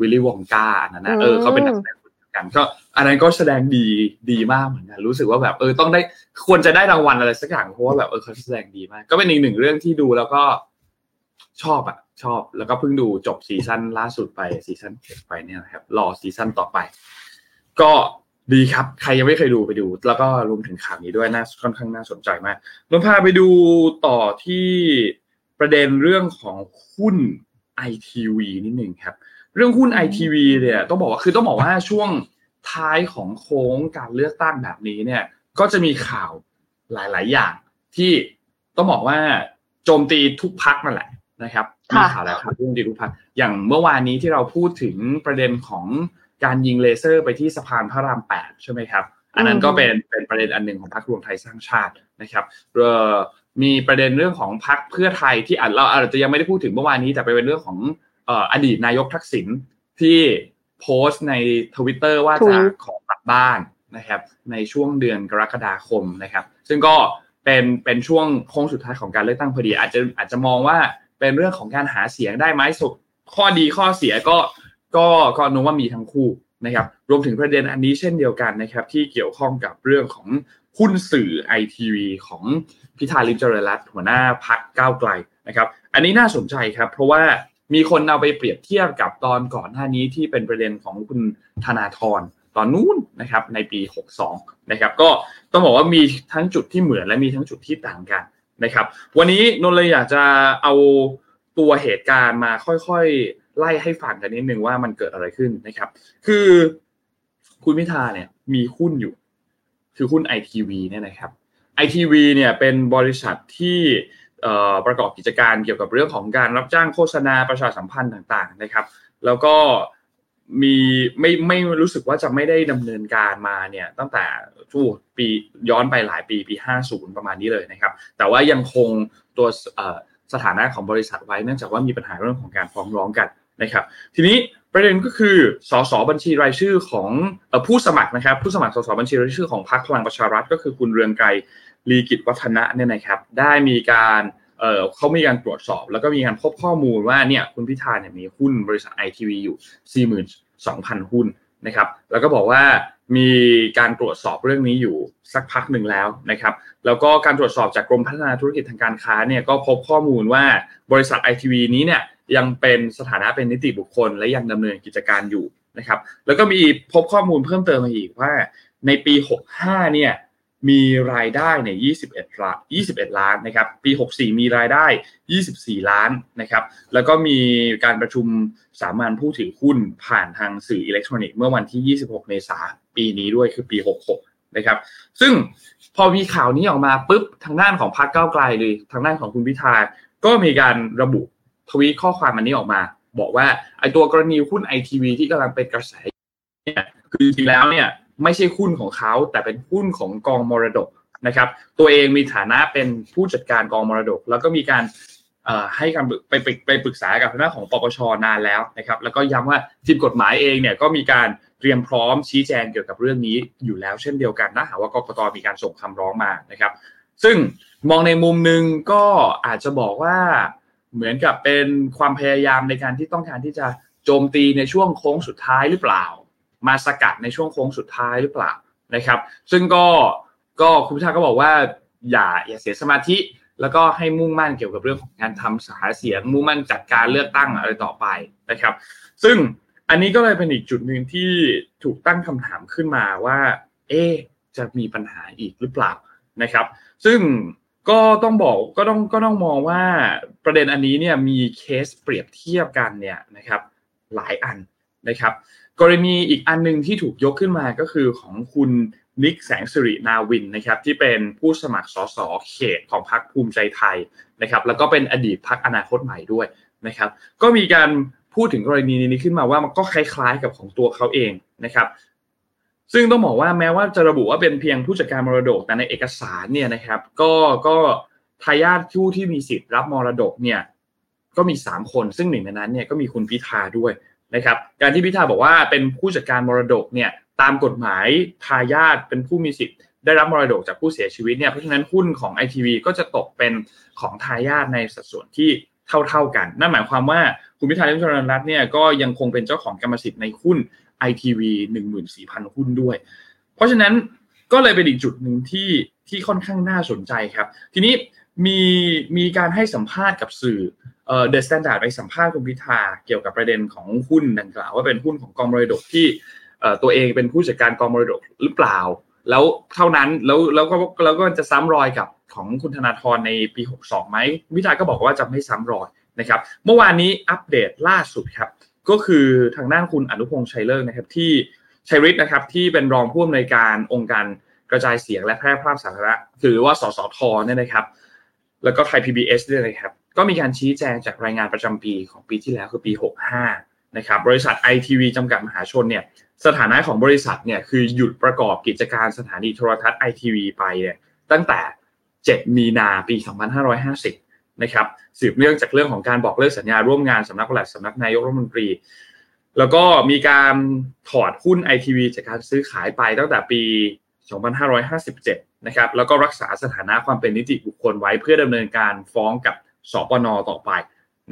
Willy Wonka อันนั้นนะเออเขาเป็นนักแสดงกันก็อันนั้นก็แสดงดีดีมากเหมือนกันรู้สึกว่าแบบเออต้องได้ควรจะได้รางวัลอะไรสักอย่างเพราะว่าแบบเออเขาแสดงดีมาก ก็เป็นอีกหนึ่งเรื่องที่ดูแล้วก็ชอบอะชอบแล้วก็เพิ่งดูจบซีซั่นล่าสุดไปซีซั่นเจ็ดไปเนี่ยนะครับรอซีซั่นต่อไป ก็ดีครับ ใครยังไม่เคยดูไปดู แล้วก็รวมถึงข่าวนี้ด้วยน่าค่อนข้างน่าสนใจมากนนพาไปดูต่อที่ประเด็นเรื่องของหุ้นไอทีวีนิดหนึ่งครับ เรื่องหุ้นไอทีวีเนี่ยต้องบอกว่าคือต้องบอกว่าช่วงท้ายของโค้งการเลือกตั้งแบบนี้เนี่ย ก็จะมีข่าวหลาย ๆ อย่าง ที่ต้องบอกว่าโจมตีทุกพักนั่นแหละนะครับมีข่าวแล้วครับโจมตีทุกพักอย่างเมื่อวานนี้ที่เราพูดถึงประเด็นของการยิงเลเซอร์ไปที่สะพานพระรามแปดใช่ไหมครับ อันนั้นก็เป็นเป็นประเด็นอันหนึ่งของพรรครวมไทยสร้างชาตินะครับมีประเด็นเรื่องของพรรคเพื่อไทยที่เราอาจจะยังไม่ได้พูดถึงเมื่อวานนี้แต่เป็นเรื่องของ อดีตนายกทักษิณที่โพสต์ในทวิตเตอร์ว่าจะขอกลับบ้านนะครับ ในช่วงเดือนกรกฎาคมนะครับ ซึ่งก็เป็นเป็นช่วงโค้งสุดท้ายของการเลือกตั้งพอดี อาจจะอาจจะมองว่าเป็นเรื่องของการหาเสียงได้ไหมสุดข้อดีข้อเสียก็ก็ก็นุว่ามีทั้งคู่นะครับ รวมถึงประเด็นอันนี้เช่นเดียวกันนะครับ ที่เกี่ยวข้องกับเรื่องของหุ้นสื่อไอทีวีของพิธาลิมเจริญรัตหัวหน้าพักก้าวไกลนะครับ อันนี้น่าสนใจครับ เพราะว่า มีคนเอาไปเปรียบเทียบกับตอนก่อนหน้านี้ที่เป็นประเด็นของคุณธนาธรตอนนู้นนะครับในปี 62 นะครับ ก็ต้องบอกว่ามีทั้งจุดที่เหมือนและมีทั้งจุดที่ต่างกันนะครับ วันนี้นนเลยอยากจะเอาตัวเหตุการณ์มาค่อยๆ ไล่ให้ฟังกันนิดนึงว่ามันเกิดอะไรขึ้นนะครับ คือคุณพิธาเนี่ยมีหุ้นอยู่ คือหุ้นไอทีวีเนี่ยนะครับไอทีวีเนี่ยเป็นบริษัทที่ ประกอบกิจการเกี่ยวกับเรื่องของการรับจ้างโฆษณาประชาสัมพันธ์ต่างๆนะครับ แล้วก็มีไม่ไม่รู้สึกว่าจะไม่ได้ดำเนินการมาเนี่ยตั้งแต่ช่วงปีย้อนไปหลายปีปี 50 ประมาณนี้เลยนะครับ แต่ว่ายังคงตัวสถานะของบริษัทไว้เนื่องจากว่ามีปัญหาเรื่องของการฟ้องร้องกันนะครับ ทีนี้ประเด็นก็คือสสบัญชีรายชื่อของผู้สมัครนะครับ ผู้สมัครสสบัญชีรายชื่อของพรรคพลังประชารัฐก็คือคุณเรืองไกร ลีกิจวัฒนะเนี่ยนะครับ ได้มีการเเขามีการตรวจสอบ แล้วก็มีการพบข้อมูลว่าเนี่ยคุณพิธาเนี่ยมีหุ้นบริษัทไอทีวีอยู่ 42,000 หุ้นนะครับ แล้วก็บอกว่ามีการตรวจสอบเรื่องนี้อยู่สักพักหนึ่งแล้วนะครับ แล้วก็การตรวจสอบจากกรมพัฒนาธุรกิจทางการค้าเนี่ยก็พบข้อมูลว่าบริษัทไอทีวีนี้เนี่ยยังเป็นสถานะเป็นนิติบุคคล และยังดำเนินกิจการอยู่นะครับ แล้วก็มีพบข้อมูลเพิ่มเติมมาอีกว่า ในปี 65เนี่ย มีรายได้เนี่ย21ล้าน21 ล้านนะครับ ปี 64 มีรายได้ 24 ล้านนะครับ แล้วก็มีการประชุมสามัญผู้ถือหุ้นผ่านทางสื่ออิเล็กทรอนิกส์เมื่อวันที่ 26 เมษายนปีนี้ด้วยคือปี 66 นะครับ ซึ่งพอมีข่าวนี้ออกมาปุ๊บ ทางด้านของพรรคก้าวไกลเลย ทางด้านของคุณพิธา ก็มีการระบุทวีตข้อความอันนี้ออกมา บอกว่าไอตัวกรณีหุ้นไอทีวีที่กำลังเป็นกระแสเนี่ย คือจริงแล้วเนี่ย ไม่ใช่หุ้นของเขา แต่เป็นหุ้นของกองมรดกนะครับ ตัวเองมีฐานะเป็นผู้จัดการกองมรดก แล้วก็มีการให้การไปไปไปปรึกษากับคณะของปปชนานแล้วนะครับ แล้วก็ย้ำว่าทีมกฎหมายเองเนี่ยก็มีการเตรียมพร้อมชี้แจงเกี่ยวกับเรื่องนี้อยู่แล้วเช่นเดียวกันนะหากว่ากกตมีการส่งคำร้องมานะครับ ซึ่งมองในมุมหนึ่งก็อาจจะบอกว่าเหมือนกับเป็นความพยายามในการที่ต้องการที่จะโจมตีในช่วงโค้งสุดท้ายหรือเปล่า มาสกัดในช่วงโค้งสุดท้ายหรือเปล่านะครับ ซึ่งก็ก็คุณพิธาก็บอกว่าอย่าอย่าเสียสมาธิ แล้วก็ให้มุ่งมั่นเกี่ยวกับเรื่องของการทำสาเสียง มุ่งมั่นจัดการเลือกตั้งอะไรต่อไปนะครับ ซึ่งอันนี้ก็เลยเป็นอีกจุดหนึ่งที่ถูกตั้งคำถามขึ้นมาว่า เอ๊จะมีปัญหาอีกหรือเปล่านะครับ ซึ่งก็ต้องบอกก็ต้องก็ต้องมองว่าประเด็นอันนี้เนี่ยมีเคสเปรียบเทียบกันเนี่ยนะครับหลายอันนะครับ กรณีอีกอันหนึ่งที่ถูกยกขึ้นมาก็คือของคุณนิกแสงสิรินาวินนะครับที่เป็นผู้สมัครสสเขตของพรรคภูมิใจไทยนะครับแล้วก็เป็นอดีตพรรคอนาคตใหม่ด้วยนะครับ ก็มีการพูดถึงกรณีนี้ขึ้นมาว่ามันก็คล้ายๆกับของตัวเขาเองนะครับ ซึ่งต้องบอกว่าแม้ว่าจะระบุว่าเป็นเพียงผู้จัดการมรดกแต่ในเอกสารเนี่ยนะครับ ก็ก็ทายาทผู้ที่มีสิทธิ์รับมรดกเนี่ยก็มี 3 คน ซึ่งหนึ่งในนั้นเนี่ยก็มีคุณพิธาด้วย นะครับ การที่พิธาบอกว่าเป็นผู้จัดการมรดกเนี่ยตามกฎหมายทายาทเป็นผู้มีสิทธิ์ได้รับมรดกจากผู้เสียชีวิตเนี่ยเพราะฉะนั้นหุ้นของไอทีวีก็จะตกเป็นของทายาทในสัดส่วนที่เท่าๆกัน นั่นหมายความว่าคุณพิธาลิมจรณรัตน์เนี่ยก็ยังคงเป็นเจ้าของกรรมสิทธิ์ในหุ้นไอทีวีหนึ่งหมื่นสี่พันหุ้นด้วย เพราะฉะนั้นก็เลยเป็นอีกจุดหนึ่งที่ที่ค่อนข้างน่าสนใจครับ ทีนี้ มีมีการให้สัมภาษณ์กับสื่อเอ่อ THE STANDARD ไปสัมภาษณ์คุณพิธาเกี่ยวกับประเด็นของหุ้นดังกล่าวว่าเป็นหุ้นของกองมรดกที่ตัวเองเป็นผู้จัดการกองมรดกหรือเปล่า แล้วเท่านั้นแล้วแล้วก็แล้วก็จะซ้ำรอยกับของคุณธนาธรในปี 62ไหมพิธาก็บอกว่าจะไม่ซ้ำรอยนะครับ เมื่อวานนี้อัปเดตล่าสุดครับ ก็คือทางด้านคุณอนุพงษ์ชัยเลิศนะครับที่ชัยฤทธิ์นะครับที่เป็นรองผู้อำนวยการองค์การกระจายเสียงและแพร่ภาพสาธารณะถือว่าสสทเนี่ยนะครับ แล้วก็ไทย PBS ด้วยนะครับ ก็มีการชี้แจงจากรายงานประจำปีของปีที่แล้วคือปี 65 นะครับ บริษัท ITV จำกัดมหาชนเนี่ย สถานะของบริษัทเนี่ยคือหยุดประกอบกิจการสถานีโทรทัศน์ไอทีวีไปเนี่ยตั้งแต่ 7 มีนาปี 2550 นะครับสืบเนื่องจากเรื่องของการบอกเลิกสัญญาร่วมงานสำนักปลัดสำนักนายกรัฐมนตรี แล้วก็มีการถอดหุ้นไอทีวีจากการซื้อขายไปตั้งแต่ปี 2557 นะครับแล้วก็รักษาสถานะความเป็นนิติบุคคลไว้เพื่อดำเนินการฟ้องกับสปนต่อไป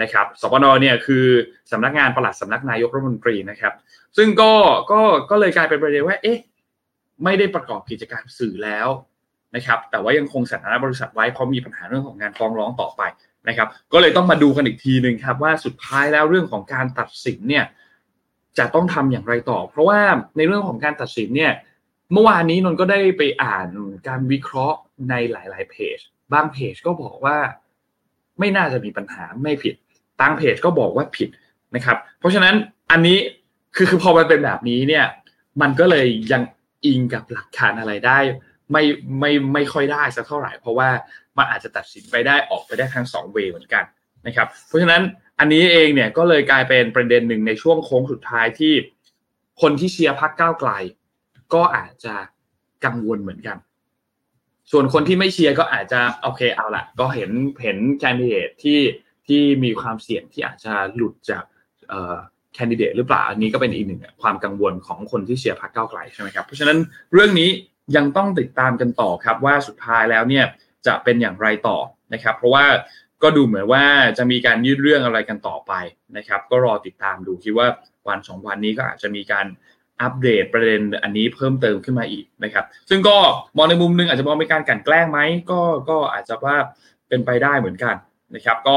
นะครับสปนเนี่ยคือสำนักงานปลัดสำนักนายกรัฐมนตรีนะครับ ซึ่งก็ก็ก็เลยกลายเป็นประเด็นว่าเอ๊ะไม่ได้ประกอบกิจการสื่อแล้วนะครับแต่ว่ายังคงสถานะบริษัทไว้เพราะมีปัญหาเรื่องของงานฟ้องร้องต่อไปนะครับ ก็เลยต้องมาดูกันอีกทีหนึ่งครับว่าสุดท้ายแล้วเรื่องของการตัดสินเนี่ยจะต้องทำอย่างไรต่อ เพราะว่าในเรื่องของการตัดสินเนี่ย เมื่อวานนี้นนก็ได้ไปอ่านการวิเคราะห์ในหลาย ๆ เพจ บางเพจก็บอกว่าไม่น่าจะมีปัญหาไม่ผิดบางเพจก็บอกว่าผิดนะครับ เพราะฉะนั้นอันนี้คือคือพอมันเป็นแบบนี้เนี่ย มันก็เลยยังอิงกับหลักฐานอะไรได้ ไม่ไม่ไม่ค่อยได้สักเท่าไหร่ เพราะว่ามันอาจจะตัดสินไปได้ออกไปได้ทั้งสองเวเหมือนกันนะครับ เพราะฉะนั้นอันนี้เองเนี่ยก็เลยกลายเป็นประเด็นหนึ่งในช่วงโค้งสุดท้ายที่ คนที่เชียร์พักก้าวไกล ก็อาจจะกังวลเหมือนกัน ส่วนคนที่ไม่เชียร์ก็อาจจะโอเคเอาละก็เห็นเห็นแคนดิเดตที่ที่มีความเสี่ยงที่อาจจะหลุดจากแคนดิเดตหรือเปล่าอันนี้ก็เป็นอีกหนึ่งความกังวลของคนที่เชียร์พรรคก้าวไกลใช่ไหมครับเพราะฉะนั้นเรื่องนี้ยังต้องติดตามกันต่อครับว่าสุดท้ายแล้วเนี่ยจะเป็นอย่างไรต่อนะครับ เพราะว่าก็ดูเหมือนว่าจะมีการยื่นเรื่องอะไรกันต่อไปนะครับ ก็รอติดตามดูคิดว่าวันสองวันนี้ก็อาจจะมีการ อัปเดตประเด็นอันนี้เพิ่มเติมขึ้นมาอีกนะครับ ซึ่งก็มองในมุมนึงอาจจะมองเป็นการกันแกล้งไหมก็ก็อาจจะว่าเป็นไปได้เหมือนกันนะครับ ก็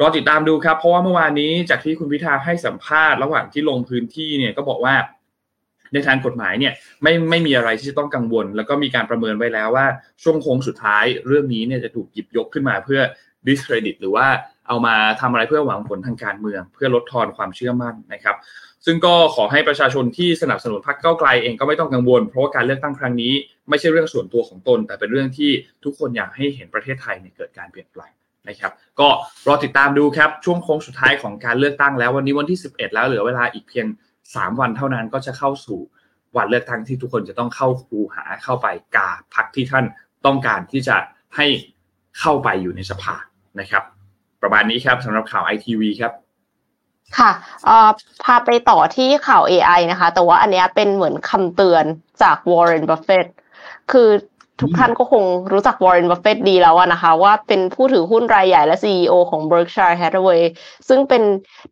รอติดตามดูครับ เพราะว่าเมื่อวานนี้จากที่คุณพิธาให้สัมภาษณ์ระหว่างที่ลงพื้นที่เนี่ยก็บอกว่าในทางกฎหมายเนี่ยไม่ไม่มีอะไรที่จะต้องกังวล แล้วก็มีการประเมินไว้แล้วว่าช่วงโค้งสุดท้ายเรื่องนี้เนี่ยจะถูกหยิบยกขึ้นมาเพื่อ discredit หรือว่าเอามาทำอะไรเพื่อหวังผลทางการเมือง เพื่อลดทอนความเชื่อมั่นนะครับ ซึ่งก็ขอให้ประชาชนที่สนับสนุนพรรคเก้าไกลเองก็ไม่ต้องกังวล เพราะว่าการเลือกตั้งครั้งนี้ ไม่ใช่เรื่องส่วนตัวของตน แต่เป็นเรื่องที่ทุกคนอยากให้เห็นประเทศไทยเนี่ยเกิดการเปลี่ยนแปลงนะครับก็รอติดตามดูครับช่วงโค้งสุดท้ายของการเลือกตั้งแล้ววันนี้วันที่ 11 แล้วเหลือเวลาอีกเพียง 3 วันเท่านั้นก็จะเข้าสู่วันเลือกตั้งที่ทุกคนจะต้องเข้าคูหาเข้าไปกาพรรคที่ท่านต้องการที่จะให้เข้าไปอยู่ในสภานะครับ ประมาณนี้ครับสำหรับข่าวไอทีวีครับ ค่ะอ่อพาไปต่อที่ข่าว AI นะคะ แต่ว่าอันนี้เป็นเหมือนคำเตือนจากวอร์เรนบัฟเฟตคือทุกท่านก็คงรู้จักวอร์เรนบัฟเฟตดีแล้วนะคะ ว่าเป็นผู้ถือหุ้นรายใหญ่และ CEO ของ Berkshire Hathaway ซึ่งเป็น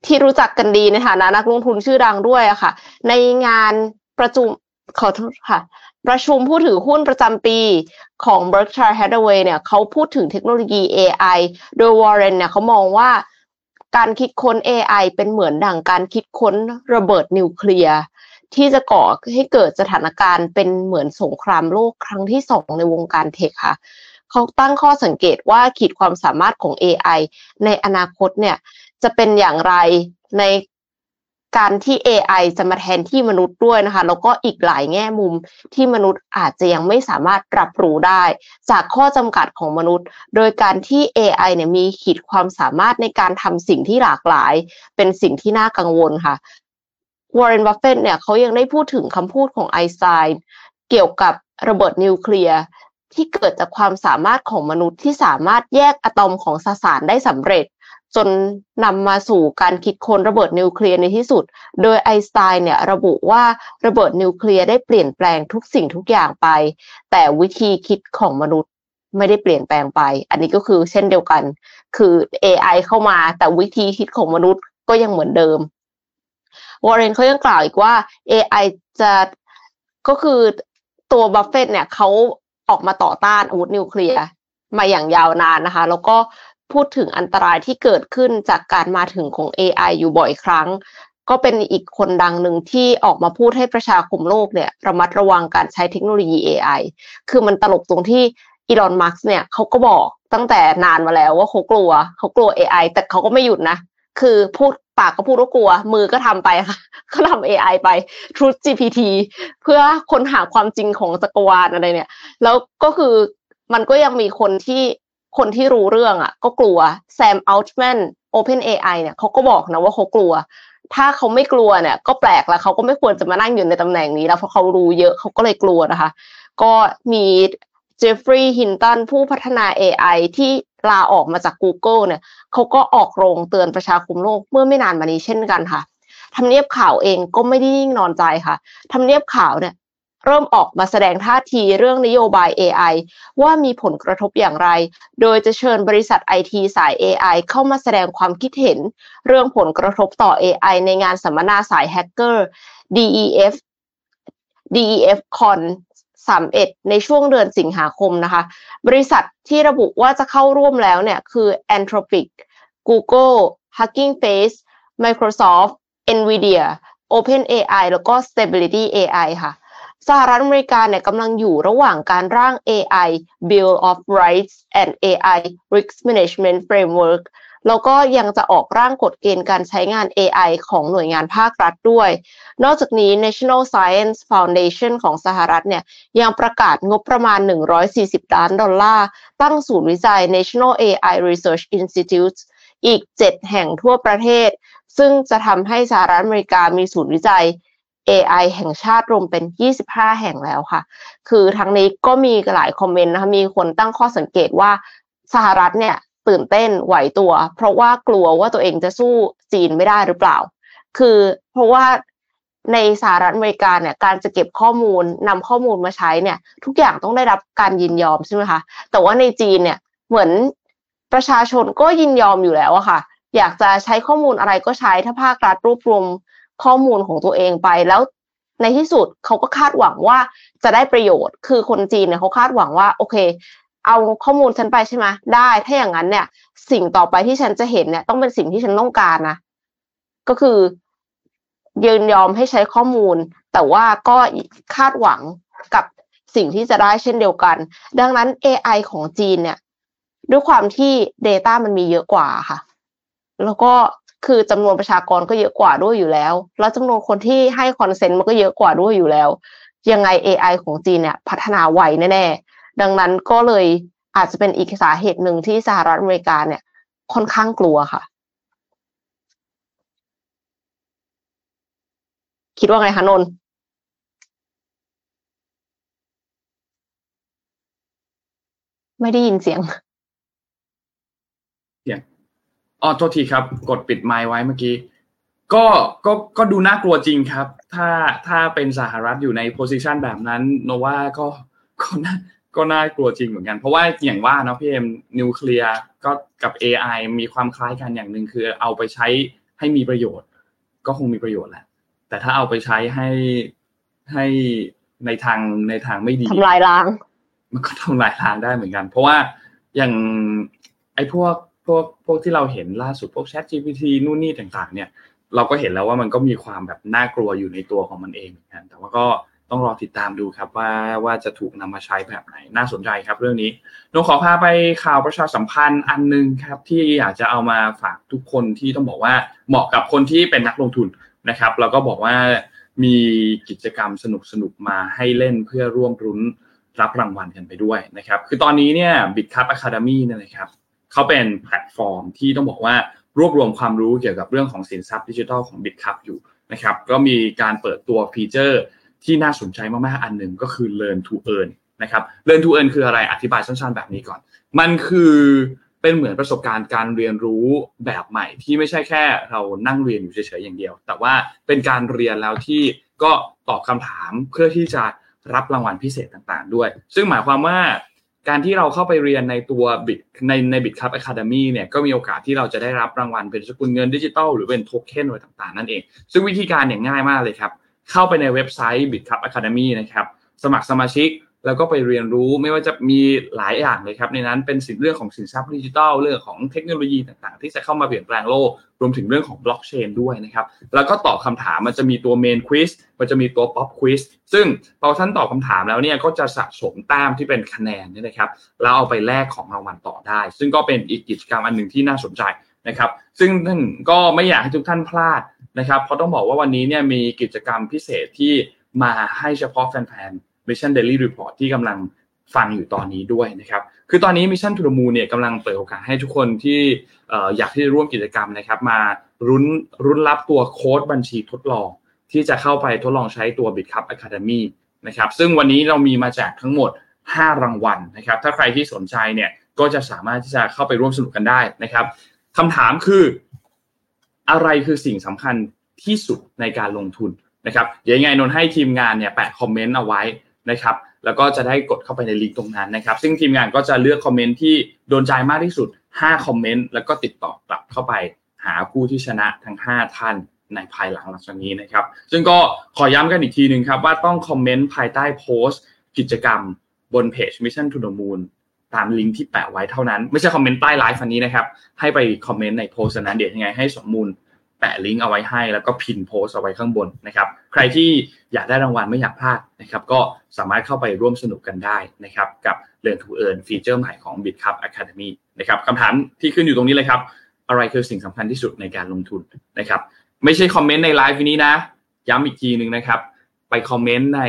ที่รู้จักกันดีในฐานะนักลงทุนชื่อดังด้วยอะค่ะ ในงานประชุมขอโทษค่ะ ประชุมผู้ถือหุ้นประจำปีของ Berkshire Hathaway เนี่ยเขาพูดถึงเทคโนโลยี AI โดยวอร์เรนเนี่ยเขามองว่า การคิดค้น AI เป็นเหมือนดังการคิดค้นระเบิดนิวเคลียร์ที่จะก่อให้เกิดสถานการณ์เป็นเหมือนสงครามโลกครั้งที่สองในวงการเทคค่ะ เขาตั้งข้อสังเกตว่าขีดความสามารถของ AI ในอนาคตเนี่ยจะเป็นอย่างไรใน การที่ AI จะมาแทนที่มนุษย์ด้วยนะคะ แล้วก็อีกหลายแง่มุมที่มนุษย์อาจจะยังไม่สามารถรับรู้ได้ จากข้อจำกัดของมนุษย์ โดยการที่ AI เนี่ยมีขีดความสามารถในการทำสิ่งที่หลากหลาย เป็นสิ่งที่น่ากังวลค่ะวอร์เรนบัฟเฟตเนี่ยเขายังได้พูดถึงคำพูดของไอน์สไตน์เกี่ยวกับระเบิดนิวเคลียร์ที่เกิดจากความสามารถของมนุษย์ที่สามารถแยกอะตอมของสสารได้สำเร็จ จนนำมาสู่การคิดค้นระเบิดนิวเคลียร์ในที่สุด โดยไอน์สไตน์เนี่ยระบุว่าระเบิดนิวเคลียร์ได้เปลี่ยนแปลงทุกสิ่งทุกอย่างไป แต่วิธีคิดของมนุษย์ไม่ได้เปลี่ยนแปลงไป อันนี้ก็คือเช่นเดียวกัน คือ AI เข้ามาแต่วิธีคิดของมนุษย์ก็ยังเหมือนเดิมวอร์เรนเขายังกล่าวอีกว่า AI จะก็คือตัวบัฟเฟตเนี่ยเขาออกมาต่อต้านอาวุธนิวเคลียร์มาอย่างยาวนานนะคะ แล้วก็ พูดถึงอันตรายที่เกิดขึ้นจากการมาถึงของ AI อยู่บ่อยครั้ง ก็เป็นอีกคนดังหนึ่งที่ออกมาพูดให้ประชาคมโลกเนี่ยระมัดระวังการใช้เทคโนโลยี AI คือมันตลกตรงที่อีลอนมัสก์เนี่ยเขาก็บอกตั้งแต่นานมาแล้วว่าเขากลัวเขากลัว AI แต่เขาก็ไม่หยุดนะ คือพูดปากก็พูดว่ากลัว มือก็ทำไปค่ะ ก็ทำ AI ไป Truth GPT เพื่อค้นหาความจริงของจักรวาลอะไรเนี่ย แล้วก็คือมันก็ยังมีคนที่ คนที่รู้เรื่องอะ ก็กลัวแซมอัลต์แมน Open AI เนี่ยเขาก็บอกนะว่าเขากลัว ถ้าเขาไม่กลัวเนี่ย ก็แปลกแล้วเขาก็ไม่ควรจะมานั่งอยู่ในตำแหน่งนี้แล้วเพราะเขารู้เยอะเขาก็เลยกลัวนะคะ ก็มีเจฟฟรีย์ฮินตันผู้พัฒนา AI ที่ลาออกมาจาก Google เนี่ยเขาก็ออกโรงเตือนประชาคมโลกเมื่อไม่นานมานี้เช่นกันค่ะทำเนียบข่าวเองก็ไม่ได้นิ่งนอนใจค่ะทำเนียบข่าวเนี่ย เริ่มออกมาแสดงท่าทีเรื่องนโยบาย AI ว่ามีผลกระทบอย่างไร โดยจะเชิญบริษัทไอทีสาย AI เข้ามาแสดงความคิดเห็น เรื่องผลกระทบต่อ AI ในงานสัมมนาสายแฮกเกอร์ DEF DEF Con 31 ในช่วงเดือนสิงหาคมนะคะ บริษัทที่ระบุว่าจะเข้าร่วมแล้วเนี่ยคือ Anthropic Google Hugging Face Microsoft Nvidia OpenAI แล้วก็ Stability AI ค่ะ สหรัฐอเมริกาเนี่ยกำลังอยู่ระหว่างการร่าง AI Bill of Rights and AI Risk Management Framework แล้วก็ยังจะออกร่างกฎเกณฑ์การใช้งาน AI ของหน่วยงานภาครัฐด้วย นอกจากนี้ National Science Foundation ของสหรัฐเนี่ยยังประกาศงบประมาณ 140 ล้านดอลลาร์ ตั้งศูนย์วิจัย National AI Research Institute อีก 7 แห่งทั่วประเทศ ซึ่งจะทำให้สหรัฐอเมริกามีศูนย์วิจัย AI แห่งชาติรวมเป็น 25 แห่งแล้วค่ะ คือทั้งนี้ก็มีหลายคอมเมนต์นะคะ มีคนตั้งข้อสังเกตว่าสหรัฐเนี่ยตื่นเต้นไหวตัว เพราะว่ากลัวว่าตัวเองจะสู้จีนไม่ได้หรือเปล่า คือเพราะว่าในสหรัฐอเมริกาเนี่ยการจะเก็บข้อมูลนำข้อมูลมาใช้เนี่ย ทุกอย่างต้องได้รับการยินยอมใช่ไหมคะแต่ว่าในจีนเนี่ยเหมือนประชาชนก็ยินยอมอยู่แล้วอะค่ะ อยากจะใช้ข้อมูลอะไรก็ใช้ถ้าภาครัฐรวบรวม ข้อมูลของตัวเองไปแล้วในที่สุดเขาก็คาดหวังว่าจะได้ประโยชน์ คือคนจีนเนี่ยเขาคาดหวังว่า โอเค เอาข้อมูลฉันไปใช่ไหมได้ ถ้าอย่างนั้นเนี่ย สิ่งต่อไปที่ฉันจะเห็นเนี่ยต้องเป็นสิ่งที่ฉันต้องการนะ ก็คือยืนยอมให้ใช้ข้อมูล แต่ว่าก็คาดหวังกับสิ่งที่จะได้เช่นเดียวกัน ดังนั้น AI ของจีนเนี่ย ด้วยความที่ Data มันมีเยอะกว่าค่ะ แล้วก็ คือจำนวนประชากรก็เยอะกว่าด้วยอยู่แล้ว แล้วจำนวนคนที่ให้คอนเซนต์มันก็เยอะกว่าด้วยอยู่แล้ว ยังไง AI ของจีนเนี่ยพัฒนาไวแน่ๆ ดังนั้นก็เลยอาจจะเป็นอีกสาเหตุหนึ่งที่สหรัฐอเมริกาเนี่ย ค่อนข้างกลัวค่ะ คิดว่าไงคะนนไม่ได้ยินเสียง เสียง อ๋อโทษทีครับ กดปิดไมค์ไว้เมื่อกี้ก็ก็ก็ดูน่ากลัวจริงครับ ถ้าถ้าเป็นสหรัฐอยู่ในโพสิชันแบบนั้นโนว่าก็ก็น่าก็น่ากลัวจริงเหมือนกัน เพราะว่าอย่างว่านะพี่เอ็มนิวเคลียร์ก็กับ AI มีความคล้ายกันอย่างหนึ่งคือเอาไปใช้ให้มีประโยชน์ ก็คงมีประโยชน์แหละ แต่ถ้าเอาไปใช้ให้ให้ในทางในทางไม่ดีทำลายล้าง มันก็ทำลายล้างได้เหมือนกัน เพราะว่าอย่างไอ้พวก พวกพวกที่เราเห็นล่าสุดพวก Chat GPT นู่นนี่ต่างๆ เนี่ย เราก็เห็นแล้วว่ามันก็มีความแบบน่ากลัวอยู่ในตัวของมันเองเหมือนกันแต่ว่าก็ต้องรอติดตามดูครับว่าว่าจะถูกนำมาใช้แบบไหนน่าสนใจครับ เรื่องนี้นงขอพาไปข่าวประชาสัมพันธ์อันนึงครับ ที่อยากจะเอามาฝากทุกคนที่ต้องบอกว่าเหมาะกับคนที่เป็นนักลงทุนนะครับ แล้วก็บอกว่ามีกิจกรรมสนุกสนุกมาให้เล่นเพื่อร่วมรุ้นรับรางวัลกันไปด้วยนะครับ คือตอนนี้เนี่ย Bitcup Academy เนี่ยนะครับ เขาเป็นแพลตฟอร์มที่ต้องบอกว่ารวบรวมความรู้เกี่ยวกับเรื่องของสินทรัพย์ดิจิทัลของ Bitkub อยู่นะครับก็มีการเปิดตัวฟีเจอร์ที่น่าสนใจมากๆ อันหนึ่งก็คือ learn to earn นะครับ learn to earn คืออะไรอธิบายสั้นๆ แบบนี้ก่อน มันคือเป็นเหมือนประสบการณ์การเรียนรู้แบบใหม่ที่ไม่ใช่แค่เรานั่งเรียนอยู่เฉยๆอย่างเดียว แต่ว่าเป็นการเรียนแล้วที่ก็ตอบคำถามเพื่อที่จะรับรางวัลพิเศษต่างๆ ด้วย ซึ่งหมายความว่า การที่เราเข้าไปเรียนในตัว Bit ในใน Bitkub Academy เนี่ยก็มีโอกาสที่เราจะได้รับรางวัลเป็นสกุลเงินดิจิตอลหรือเป็นโทเค็นอะไรต่างๆ นั่นเอง ซึ่งวิธีการเนี่ยง่ายมากเลยครับ เข้าไปในเว็บไซต์ Bitkub Academy นะครับ สมัครสมาชิก แล้วก็ไปเรียนรู้ไม่ว่าจะมีหลายอย่างเลยครับ ในนั้นเป็นสินเรื่องของสินทรัพย์ดิจิทัลเรื่องของเทคโนโลยีต่างๆ ที่จะเข้ามาเปลี่ยนแปลงโลก รวมถึงเรื่องของบล็อกเชนด้วยนะครับ แล้วก็ตอบคำถามมันจะมีตัว main quizมันจะมีตัวป๊อปควิสซึ่งพอท่านตอบคำถามแล้วเนี่ยก็จะสะสมแต้มที่เป็นคะแนนนี่นะครับแล้วเอาไปแลกของรางวัลต่อได้ ซึ่งก็เป็นอีกกิจกรรมอันหนึ่งที่น่าสนใจนะครับ ซึ่งท่านก็ไม่อยากให้ทุกท่านพลาดนะครับเพราะต้องบอกว่าวันนี้เนี่ยมีกิจกรรมพิเศษที่มาให้เฉพาะแฟนๆ Mission Daily Report ที่กำลังฟังอยู่ตอนนี้ด้วยนะครับ คือตอนนี้ Mission to the Moon เนี่ยกำลังเปิดโอกาสให้ทุกคนที่อยากที่จะร่วมกิจกรรมนะครับ มารุนรุนรับตัวโค้ดบัญชีทดลอง ที่จะเข้าไปทดลองใช้ตัว Bitcup Academy นะครับ ซึ่งวันนี้เรามีมาแจกทั้งหมด 5 รางวัลนะครับ ถ้าใครที่สนใจเนี่ยก็จะสามารถที่จะเข้าไปร่วมสนุกกันได้นะครับคำถามคือ อะไรคือสิ่งสำคัญที่สุดในการลงทุนนะครับเดี๋ยวยังไงนนให้ทีมงานเนี่ยแปะคอมเมนต์เอาไว้ นะครับแล้วก็จะได้กดเข้าไปในลิงก์ตรงนั้นนะครับ ซึ่งทีมงานก็จะเลือกคอมเมนต์ที่โดนใจมากที่สุด 5 คอมเมนต์ แล้วก็ติดต่อกลับเข้าไปหาผู้ที่ชนะทั้ง 5 ท่านในภายหลังหลังจากนี้นะครับ ซึ่งก็ขอย้ำกันอีกทีหนึ่งครับ ว่าต้องคอมเมนต์ภายใต้โพสต์ กิจกรรมบนเพจ Mission to the Moon ตามลิงก์ที่แปะไว้เท่านั้น ไม่ใช่คอมเมนต์ใต้ไลฟ์อันนี้นะครับ ให้ไปคอมเมนต์ในโพสต์นั้นเดี๋ยวยังไงให้สมมูล แปะลิงก์เอาไว้ให้ แล้วก็ pin โพสต์เอาไว้ข้างบนนะครับ ใครที่อยากได้รางวัลไม่อยากพลาดนะครับ ก็สามารถเข้าไปร่วมสนุกกันได้นะครับ กับ Learn to Earn ฟีเจอร์ใหม่ของ Bitkub Academy นะครับคำถามที่ขึ้นอยู่ตรงนี้เลยครับ อะไรคือสิ่งสำคัญที่สุดในการลงทุนนะครับ ไม่ใช่คอมเมนต์ในไลฟ์นี้นะ ย้ำอีกทีหนึ่งนะครับ ไปคอมเมนต์ใน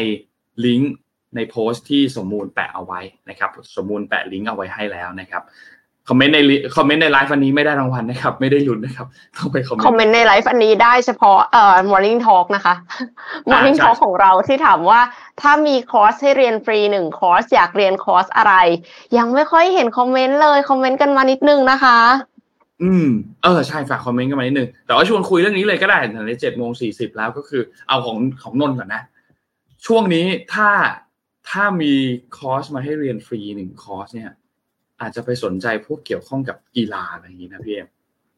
ลิงก์ในโพสต์ที่สมมูลแปะเอาไว้นะครับ สมมูลแปะลิงก์เอาไว้ให้แล้วนะครับ คอมเมนต์ในคอมเมนต์ในไลฟ์อันนี้ไม่ได้รางวัลนะครับ ไม่ได้ลุ้นนะครับต้องไปคอมเมนต์คอมเมนต์ในไลฟ์อันนี้ได้เฉพาะเอ่อ morning talk นะคะ morning talk ของเราที่ถามว่าถ้ามีคอร์สให้เรียนฟรีหนึ่งคอร์สอยากเรียนคอร์สอะไร ยังไม่ค่อยเห็นคอมเมนต์เลยคอมเมนต์กันมานิดนึงนะคะ อืมเออใช่ฝากคอมเมนต์กันมานิดนึงแต่ว่าชวนคุยเรื่องนี้เลยก็ได้ในเจ็ดโมงสี่สิบแล้วก็คือเอาของของนนก่อนนะ ช่วงนี้ถ้าถ้ามีคอร์สมาให้เรียนฟรีหนึ่งคอร์สเนี่ย อาจจะไปสนใจพวกเกี่ยวข้องกับกีฬาอะไรอย่างนี้นะพี่เอ็ม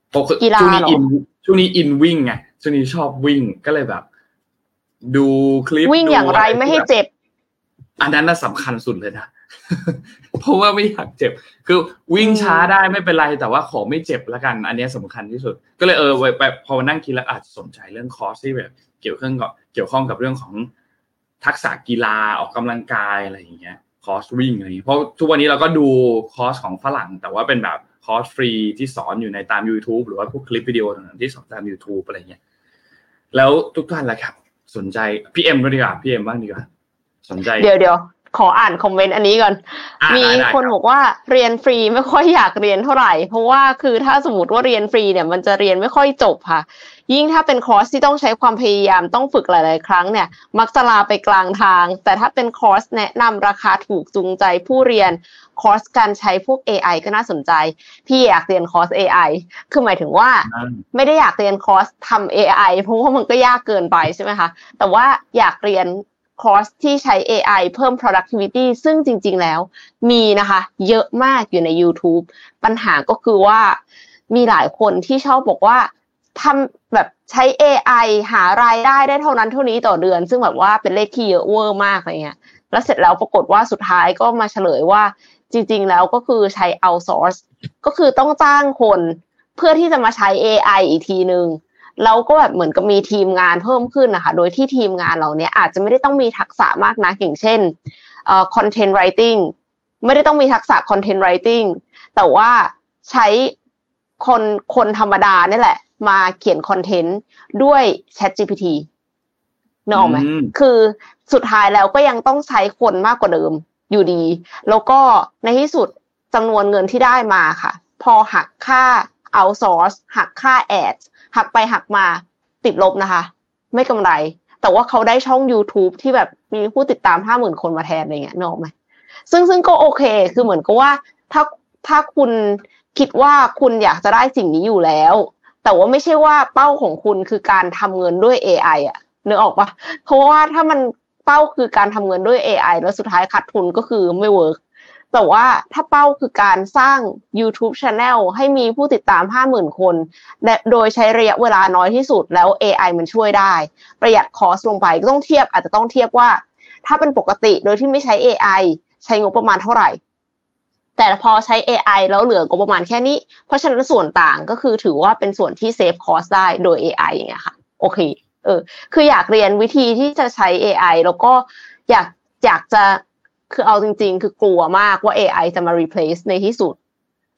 เพราะช่วงนี้อินช่วงนี้อินวิ่งไงช่วงนี้ชอบวิ่งก็เลยแบบ ดูคลิปวิ่งอย่างไรไม่ให้เจ็บ อันนั้นน่ะสำคัญสุดเลยนะเพราะว่าไม่อยากเจ็บ คือวิ่งช้าได้ไม่เป็นไรแต่ว่าขอไม่เจ็บแล้วกัน อันนี้สำคัญที่สุด ก็เลยเออแบบพอนั่งคิดแล้วอาจจะสนใจเรื่องคอร์สที่แบบ เกี่ยวข้องกับเกี่ยวข้องกับเรื่องของทักษะกีฬาออกกำลังกายอะไรอย่างเงี้ย คอร์สวิ่งอะไรเพราะทุกวันนี้เราก็ดูคอร์สของฝรั่ง แต่ว่าเป็นแบบคอร์สฟรีที่สอนอยู่ในตาม YouTube หรือว่าพวกคลิปวิดีโอต่างๆที่สอนตาม YouTube อะไรเงี้ยแล้วทุกท่านละครับ สนใจพี่เอ็มก็ดีกว่าพี่เอ็มบ้างดีกว่าสนใจ เดี๋ยวเดี๋ยว ขออ่านคอมเมนต์อันนี้ก่อน มีคนบอกว่าเรียนฟรีไม่ค่อยอยากเรียนเท่าไหร่ เพราะว่าคือถ้าสมมติว่าเรียนฟรีเนี่ยมันจะเรียนไม่ค่อยจบค่ะ ยิ่งถ้าเป็นคอร์สที่ต้องใช้ความพยายามต้องฝึกหลาย ๆ ครั้งเนี่ย มักจะลาไปกลางทาง แต่ถ้าเป็นคอร์สแนะนำราคาถูกจูงใจผู้เรียนคอร์สการใช้พวก AI ก็น่าสนใจ พี่อยากเรียนคอร์ส AI คือหมายถึงว่าไม่ได้อยากเรียนคอร์สทำ AI เพราะว่ามันก็ยากเกินไปใช่ไหมคะ แต่ว่าอยากเรียน คอร์สที่ใช้ AI เพิ่ม productivity ซึ่งจริง ๆ แล้วมีนะคะ เยอะมากอยู่ใน YouTube ปัญหาก็คือว่ามีหลายคนที่ชอบบอกว่าทำแบบใช้ AI หารายได้ได้เท่านั้นเท่านี้ต่อเดือน ซึ่งแบบว่าเป็นเลขที่เยอะเวอร์มากอะไรเงี้ย แล้วเสร็จแล้วปรากฏว่าสุดท้ายก็มาเฉลยว่าจริง ๆ แล้วก็คือใช้ outsource ก็คือต้องจ้างคนเพื่อที่จะมาใช้ AI อีกทีหนึ่ง แล้วก็แบบเหมือนกับมีทีมงานเพิ่มขึ้นนะคะ โดยที่ทีมงานเราเนี้ยอาจจะไม่ได้ต้องมีทักษะมากนะอย่างเช่นเอ่อ content writing ไม่ได้ต้องมีทักษะ content writing แต่ว่าใช้คนคนธรรมดานี่แหละ มาเขียนคอนเทนต์ด้วย Chat GPT นึกออกไหมอืมคือสุดท้ายแล้วก็ยังต้องใช้คนมากกว่าเดิมอยู่ดี แล้วก็ในที่สุดจำนวนเงินที่ได้มาค่ะ พอหักค่า outsource หักค่า ads หักไปหักมาติดลบนะคะ ไม่กำไร แต่ว่าเขาได้ช่อง YouTube ที่แบบมีผู้ติดตามห้าหมื่นคนมาแทนอะไรเงี้ยนอกไหมซึ่งซึ่งก็โอเค คือเหมือนกับว่าถ้าถ้าคุณคิดว่าคุณอยากจะได้สิ่งนี้อยู่แล้ว แต่ว่าไม่ใช่ว่าเป้าของคุณคือการทำเงินด้วย AI อะนึกออกปะเพราะว่าถ้ามันเป้าคือการทำเงินด้วย AI แล้วสุดท้ายขาดทุนก็คือไม่เวิร์ก แต่ว่าถ้าเป้าคือการสร้าง YouTube Channel ให้มีผู้ติดตาม 50,000 คน โดยใช้ระยะเวลาน้อยที่สุดแล้ว AI มันช่วยได้ ประหยัด cost ลงไปก็ต้องเทียบอาจจะต้องเทียบว่า ถ้าเป็นปกติโดยที่ไม่ใช้ AI ใช้งบประมาณเท่าไหร่ แต่พอใช้ AI แล้วเหลืองบประมาณแค่นี้ เพราะฉะนั้นส่วนต่างก็คือถือว่าเป็นส่วนที่เซฟคอสได้โดย AI อย่างเงี้ยค่ะ โอเค เออ คืออยากเรียนวิธีที่จะใช้ AI แล้วก็อยากอยากจะ คือเอาจริง ๆ คือกลัวมากว่า AI จะมา replace ในที่สุด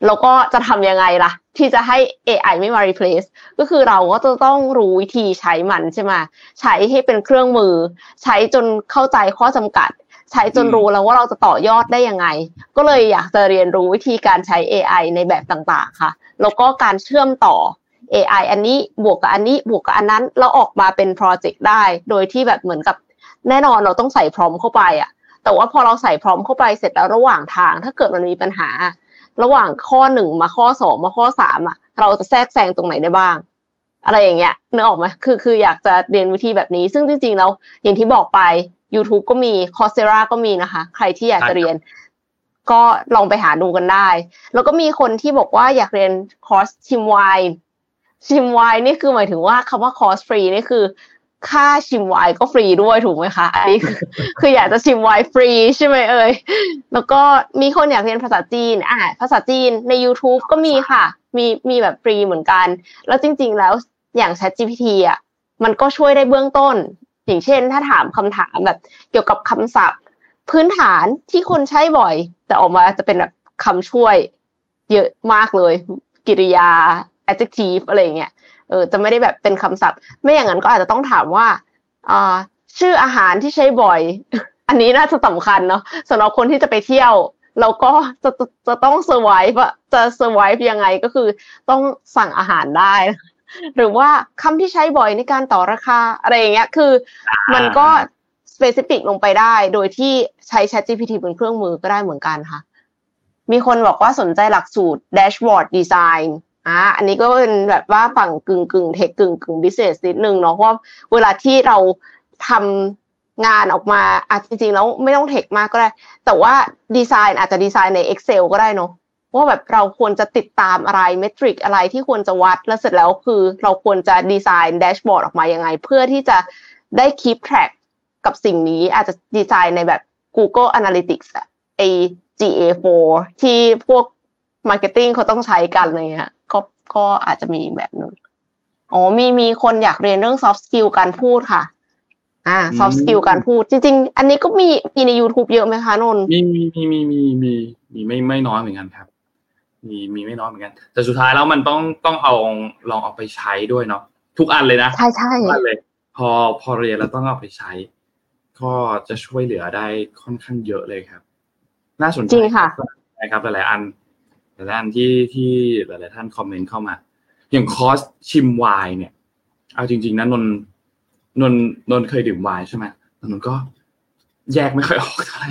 แล้วก็จะทำยังไงล่ะ ที่จะให้ AI ไม่มา replace ก็คือเราก็จะต้องรู้วิธีใช้มันใช่ไหมใช้ให้เป็นเครื่องมือ ใช้จนเข้าใจข้อจำกัด ใช้จนรู้แล้วว่าเราจะต่อยอดได้ยังไง ก็เลยอยากจะเรียนรู้วิธีการใช้ AI ในแบบต่าง ๆ ค่ะ แล้วก็การเชื่อมต่อ AI อันนี้บวกกับอันนี้บวกกับอันนั้น แล้วออกมาเป็นโปรเจกต์ได้ โดยที่แบบเหมือนกับแน่นอนเราต้องใส่พร้อมเข้าไปอะ แต่ว่าพอเราใส่พร้อมเข้าไปเสร็จแล้วระหว่างทาง ถ้าเกิดมันมีปัญหา ระหว่างข้อหนึ่งมาข้อสองมาข้อสามอะเราจะแทรกแซงตรงไหนได้บ้าง อะไรอย่างเงี้ยนึกออกไหมคือคืออยากจะเรียนวิธีแบบนี้ ซึ่งจริงๆแล้วอย่างที่บอกไป YouTube ก็มี Coursera ก็มีนะคะ ใครที่อยากจะเรียน ก็ลองไปหาดูกันได้ แล้วก็มีคนที่บอกว่าอยากเรียนคอร์สชิมไวน์ชิมไวน์นี่คือหมายถึงว่าคำว่าคอร์สฟรีนี่คือ ค่าชิมไวน์ก็ฟรีด้วยถูกไหมคะอันนี้คือคืออยากจะชิมไวน์ฟรีใช่ไหมเอ่ยแล้วก็มีคนอยากเรียนภาษาจีนอ่าภาษาจีนใน YouTube ก็มีค่ะ มีมีแบบฟรีเหมือนกัน แล้วจริง ๆ แล้วอย่าง ChatGPT อะมันก็ช่วยได้เบื้องต้น อย่างเช่น ถ้าถามคำถามแบบ เกี่ยวกับคำศัพท์ พื้นฐานที่คนใช้บ่อย แต่ออกมาจะเป็นแบบคำช่วย เยอะมากเลยกริยา adjective อะไรเงี้ย เออจะไม่ได้แบบเป็นคำศัพท์ ไม่อย่างนั้นก็อาจจะต้องถามว่าอ่าชื่ออาหารที่ใช้บ่อย อันนี้น่าจะสำคัญเนาะสำหรับคนที่จะไปเที่ยวแล้วก็จะจะจะต้อง survive อะจะ survive ยังไงก็คือต้องสั่งอาหารได้ หรือว่าคำที่ใช้บ่อยในการต่อราคาอะไรอย่างเงี้ยคือ มันก็ specific ลงไปได้ โดยที่ใช้ ChatGPT เป็นเครื่องมือก็ได้เหมือนกันค่ะ มีคนบอกว่าสนใจหลักสูตร dashboard design อะอันนี้ก็เป็นแบบว่าฝั่งกึ่งกึ่งเทคกึ่งกึ่ง business นิดนึงเนาะเพราะว่าเวลาที่เราทำงานออกมาอาจจริงๆแล้วไม่ต้องเทคมากก็ได้ แต่ว่าดีไซน์อาจจะดีไซน์ใน Excel ก็ได้เนาะว่าแบบเราควรจะติดตามอะไรเมทริกอะไรที่ควรจะวัดแล้วเสร็จแล้วคือ เราควรจะดีไซน์แดชบอร์ดออกมายังไง เพื่อที่จะได้ keep track กับสิ่งนี้อาจจะดีไซน์ในแบบ Google Analytics อะไอ GA4 ที่พวก Marketing เขาต้องใช้กันเงี้ยก็ ก็อาจจะมีแบบนึงอ๋อมีมีคนอยากเรียนเรื่อง soft skill การพูดค่ะ อ่า soft skill การพูด จริง ๆ อันนี้ก็มีมีใน YouTube เยอะไหมคะนนท์มีมีมีมีมีมีมีไม่ไม่น้อยเหมือนกันครับ มีมีไม่น้อยเหมือนกัน แต่สุดท้ายแล้วมันต้องต้องเอาลองเอาไปใช้ด้วยเนาะทุกอันเลยนะใช่ใช่ทุกอันเลย พอพอเรียนแล้วต้องเอาไปใช้ ก็จะช่วยเหลือได้ค่อนข้างเยอะเลยครับ น่าสนใจจริงค่ะนะครับหลายๆอันห หลายๆอันที่ที่หลาย ๆ ท่านคอมเมนต์เข้ามา อย่างคอร์สชิมไวน์เนี่ย เอาจริง ๆนะนนท์นนท์นนท์เคยดื่มไวน์ใช่ไหมนนท์ก็แยกไม่ค่อยออกเท่าไหร่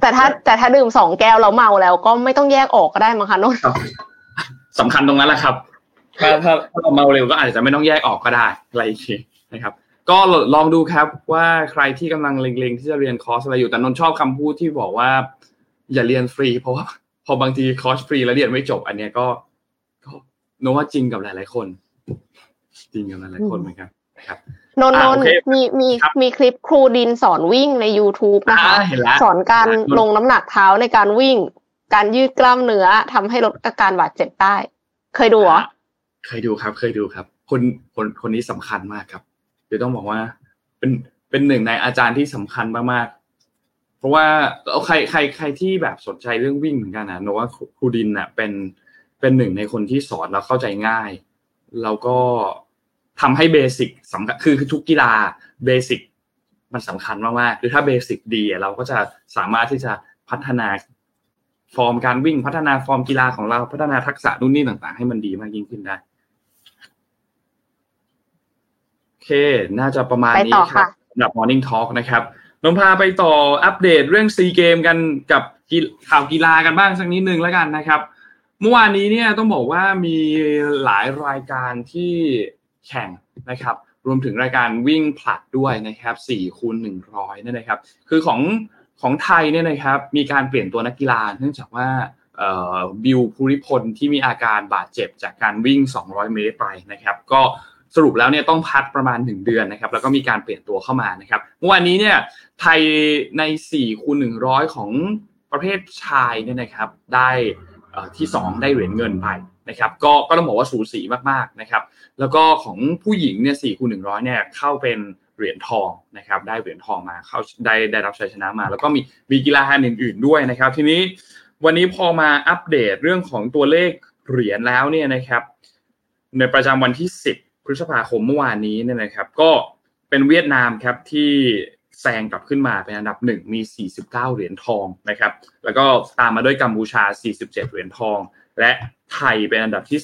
แต่ถ้าแต่ถ้าดื่มสองแก้วแล้วเมาแล้ว ก็ไม่ต้องแยกออกก็ได้มั้งคะนนท์สำคัญตรงนั้นแหละครับถ้าถ้าถ้าเราเมาเร็วก็อาจจะไม่ต้องแยกออกก็ได้อะไรอย่างนี้นะครับ ก็ลองดูครับว่าใครที่กำลังเล็งๆ ที่จะเรียนคอร์สอะไรอยู่แต่นนท์ชอบคำพูดที่บอกว่า อย่าเรียนฟรี เพราะว่า พอบางทีคอร์สฟรีแล้วเรียนไม่จบ อันเนี้ยก็ก็โน้ว่าจริงกับหลาย ๆ คน จริงกันหลายคนเหมือนกันครับนนอ่านโอนเคมีมีครับมีคลิปครูดินสอนวิ่งใน YouTube นะคะอ่าเห็นแล้วสอนการเห็นแล้วลงน้ำหนักเท้าในการวิ่ง การยืดกล้ามเนื้อทำให้ลดอาการบาดเจ็บได้ เคยดูเหรอเคยดูครับ เคยดูครับ คนคนคนนี้สำคัญมากครับเดี๋ยวต้องบอกว่า เป็นเป็นหนึ่งในอาจารย์ที่สำคัญมากๆ เพราะว่าเอาใครใครใครที่แบบสนใจเรื่องวิ่งเหมือนกันนะนนท์ว่าครูดินน่ะเป็นเป็นหนึ่งในคนที่สอนแล้วเข้าใจง่าย แล้วก็ทำให้ basic สำคัญคือคือทุกกีฬา basic มันสำคัญมากๆคือถ้า basic ดีอะเราก็จะสามารถที่จะพัฒนาฟอร์มการวิ่งพัฒนาฟอร์มกีฬาของเราพัฒนาทักษะนู่นนี่ต่าง ๆ ให้มันดีมากยิ่งขึ้นได้โอเค น่าจะประมาณไปนี้ต่อครัค่ะบสำหรับ Morning Talk นะครับ นมพาไปต่ออัปเดตเรื่องซีเกมกันกับข่าวกีฬากันบ้างสักนิดนึงแล้วกันนะครับ เมื่อวานนี้เนี่ยต้องบอกว่ามีหลายรายการที่แข่งนะครับ รวมถึงรายการวิ่งผลัดด้วยนะครับ4คูณ100นี่ยนะครับ คือของของไทยเนี่ยนะครับ มีการเปลี่ยนตัวนักกีฬา เนื่องจากว่าเอ่อบิวภูริพลที่มีอาการบาดเจ็บจากการวิ่ง 200 เมตรไปนะครับ ก็ สรุปแล้วเนี่ยต้องพักประมาณ 1 เดือนนะครับแล้วก็มีการเปลี่ยนตัวเข้ามานะครับเมื่อวานนี้เนี่ยไทยใน4คูณ100 ของประเภทชายเนี่ยนะครับได้อ่อที่ 2 ได้เหรียญเงินไปนะครับก็ก็ต้องบอกว่าสูสีมากๆนะครับแล้วก็ของผู้หญิงเนี่ย4คูณ100เนี่ยเข้าเป็นเหรียญทองนะครับได้เหรียญทองมาเข้าได้ได้รับชัยชนะมา แล้วก็มีมีกีฬาอื่น ๆด้วยนะครับ ทีนี้วันนี้พอมาอัปเดตเรื่องของตัวเลขเหรียญแล้วเนี่ยนะครับในประจำวันที่10 พฤษภาคมเมื่อวานนี้เนี่ยนะครับ ก็เป็นเวียดนามครับที่แซงกลับขึ้นมาเป็นอันดับหนึ่งมี 49 เหรียญทองนะครับ แล้วก็ตามมาด้วยกัมพูชา 47 เหรียญทอง และไทยเป็นอันดับที่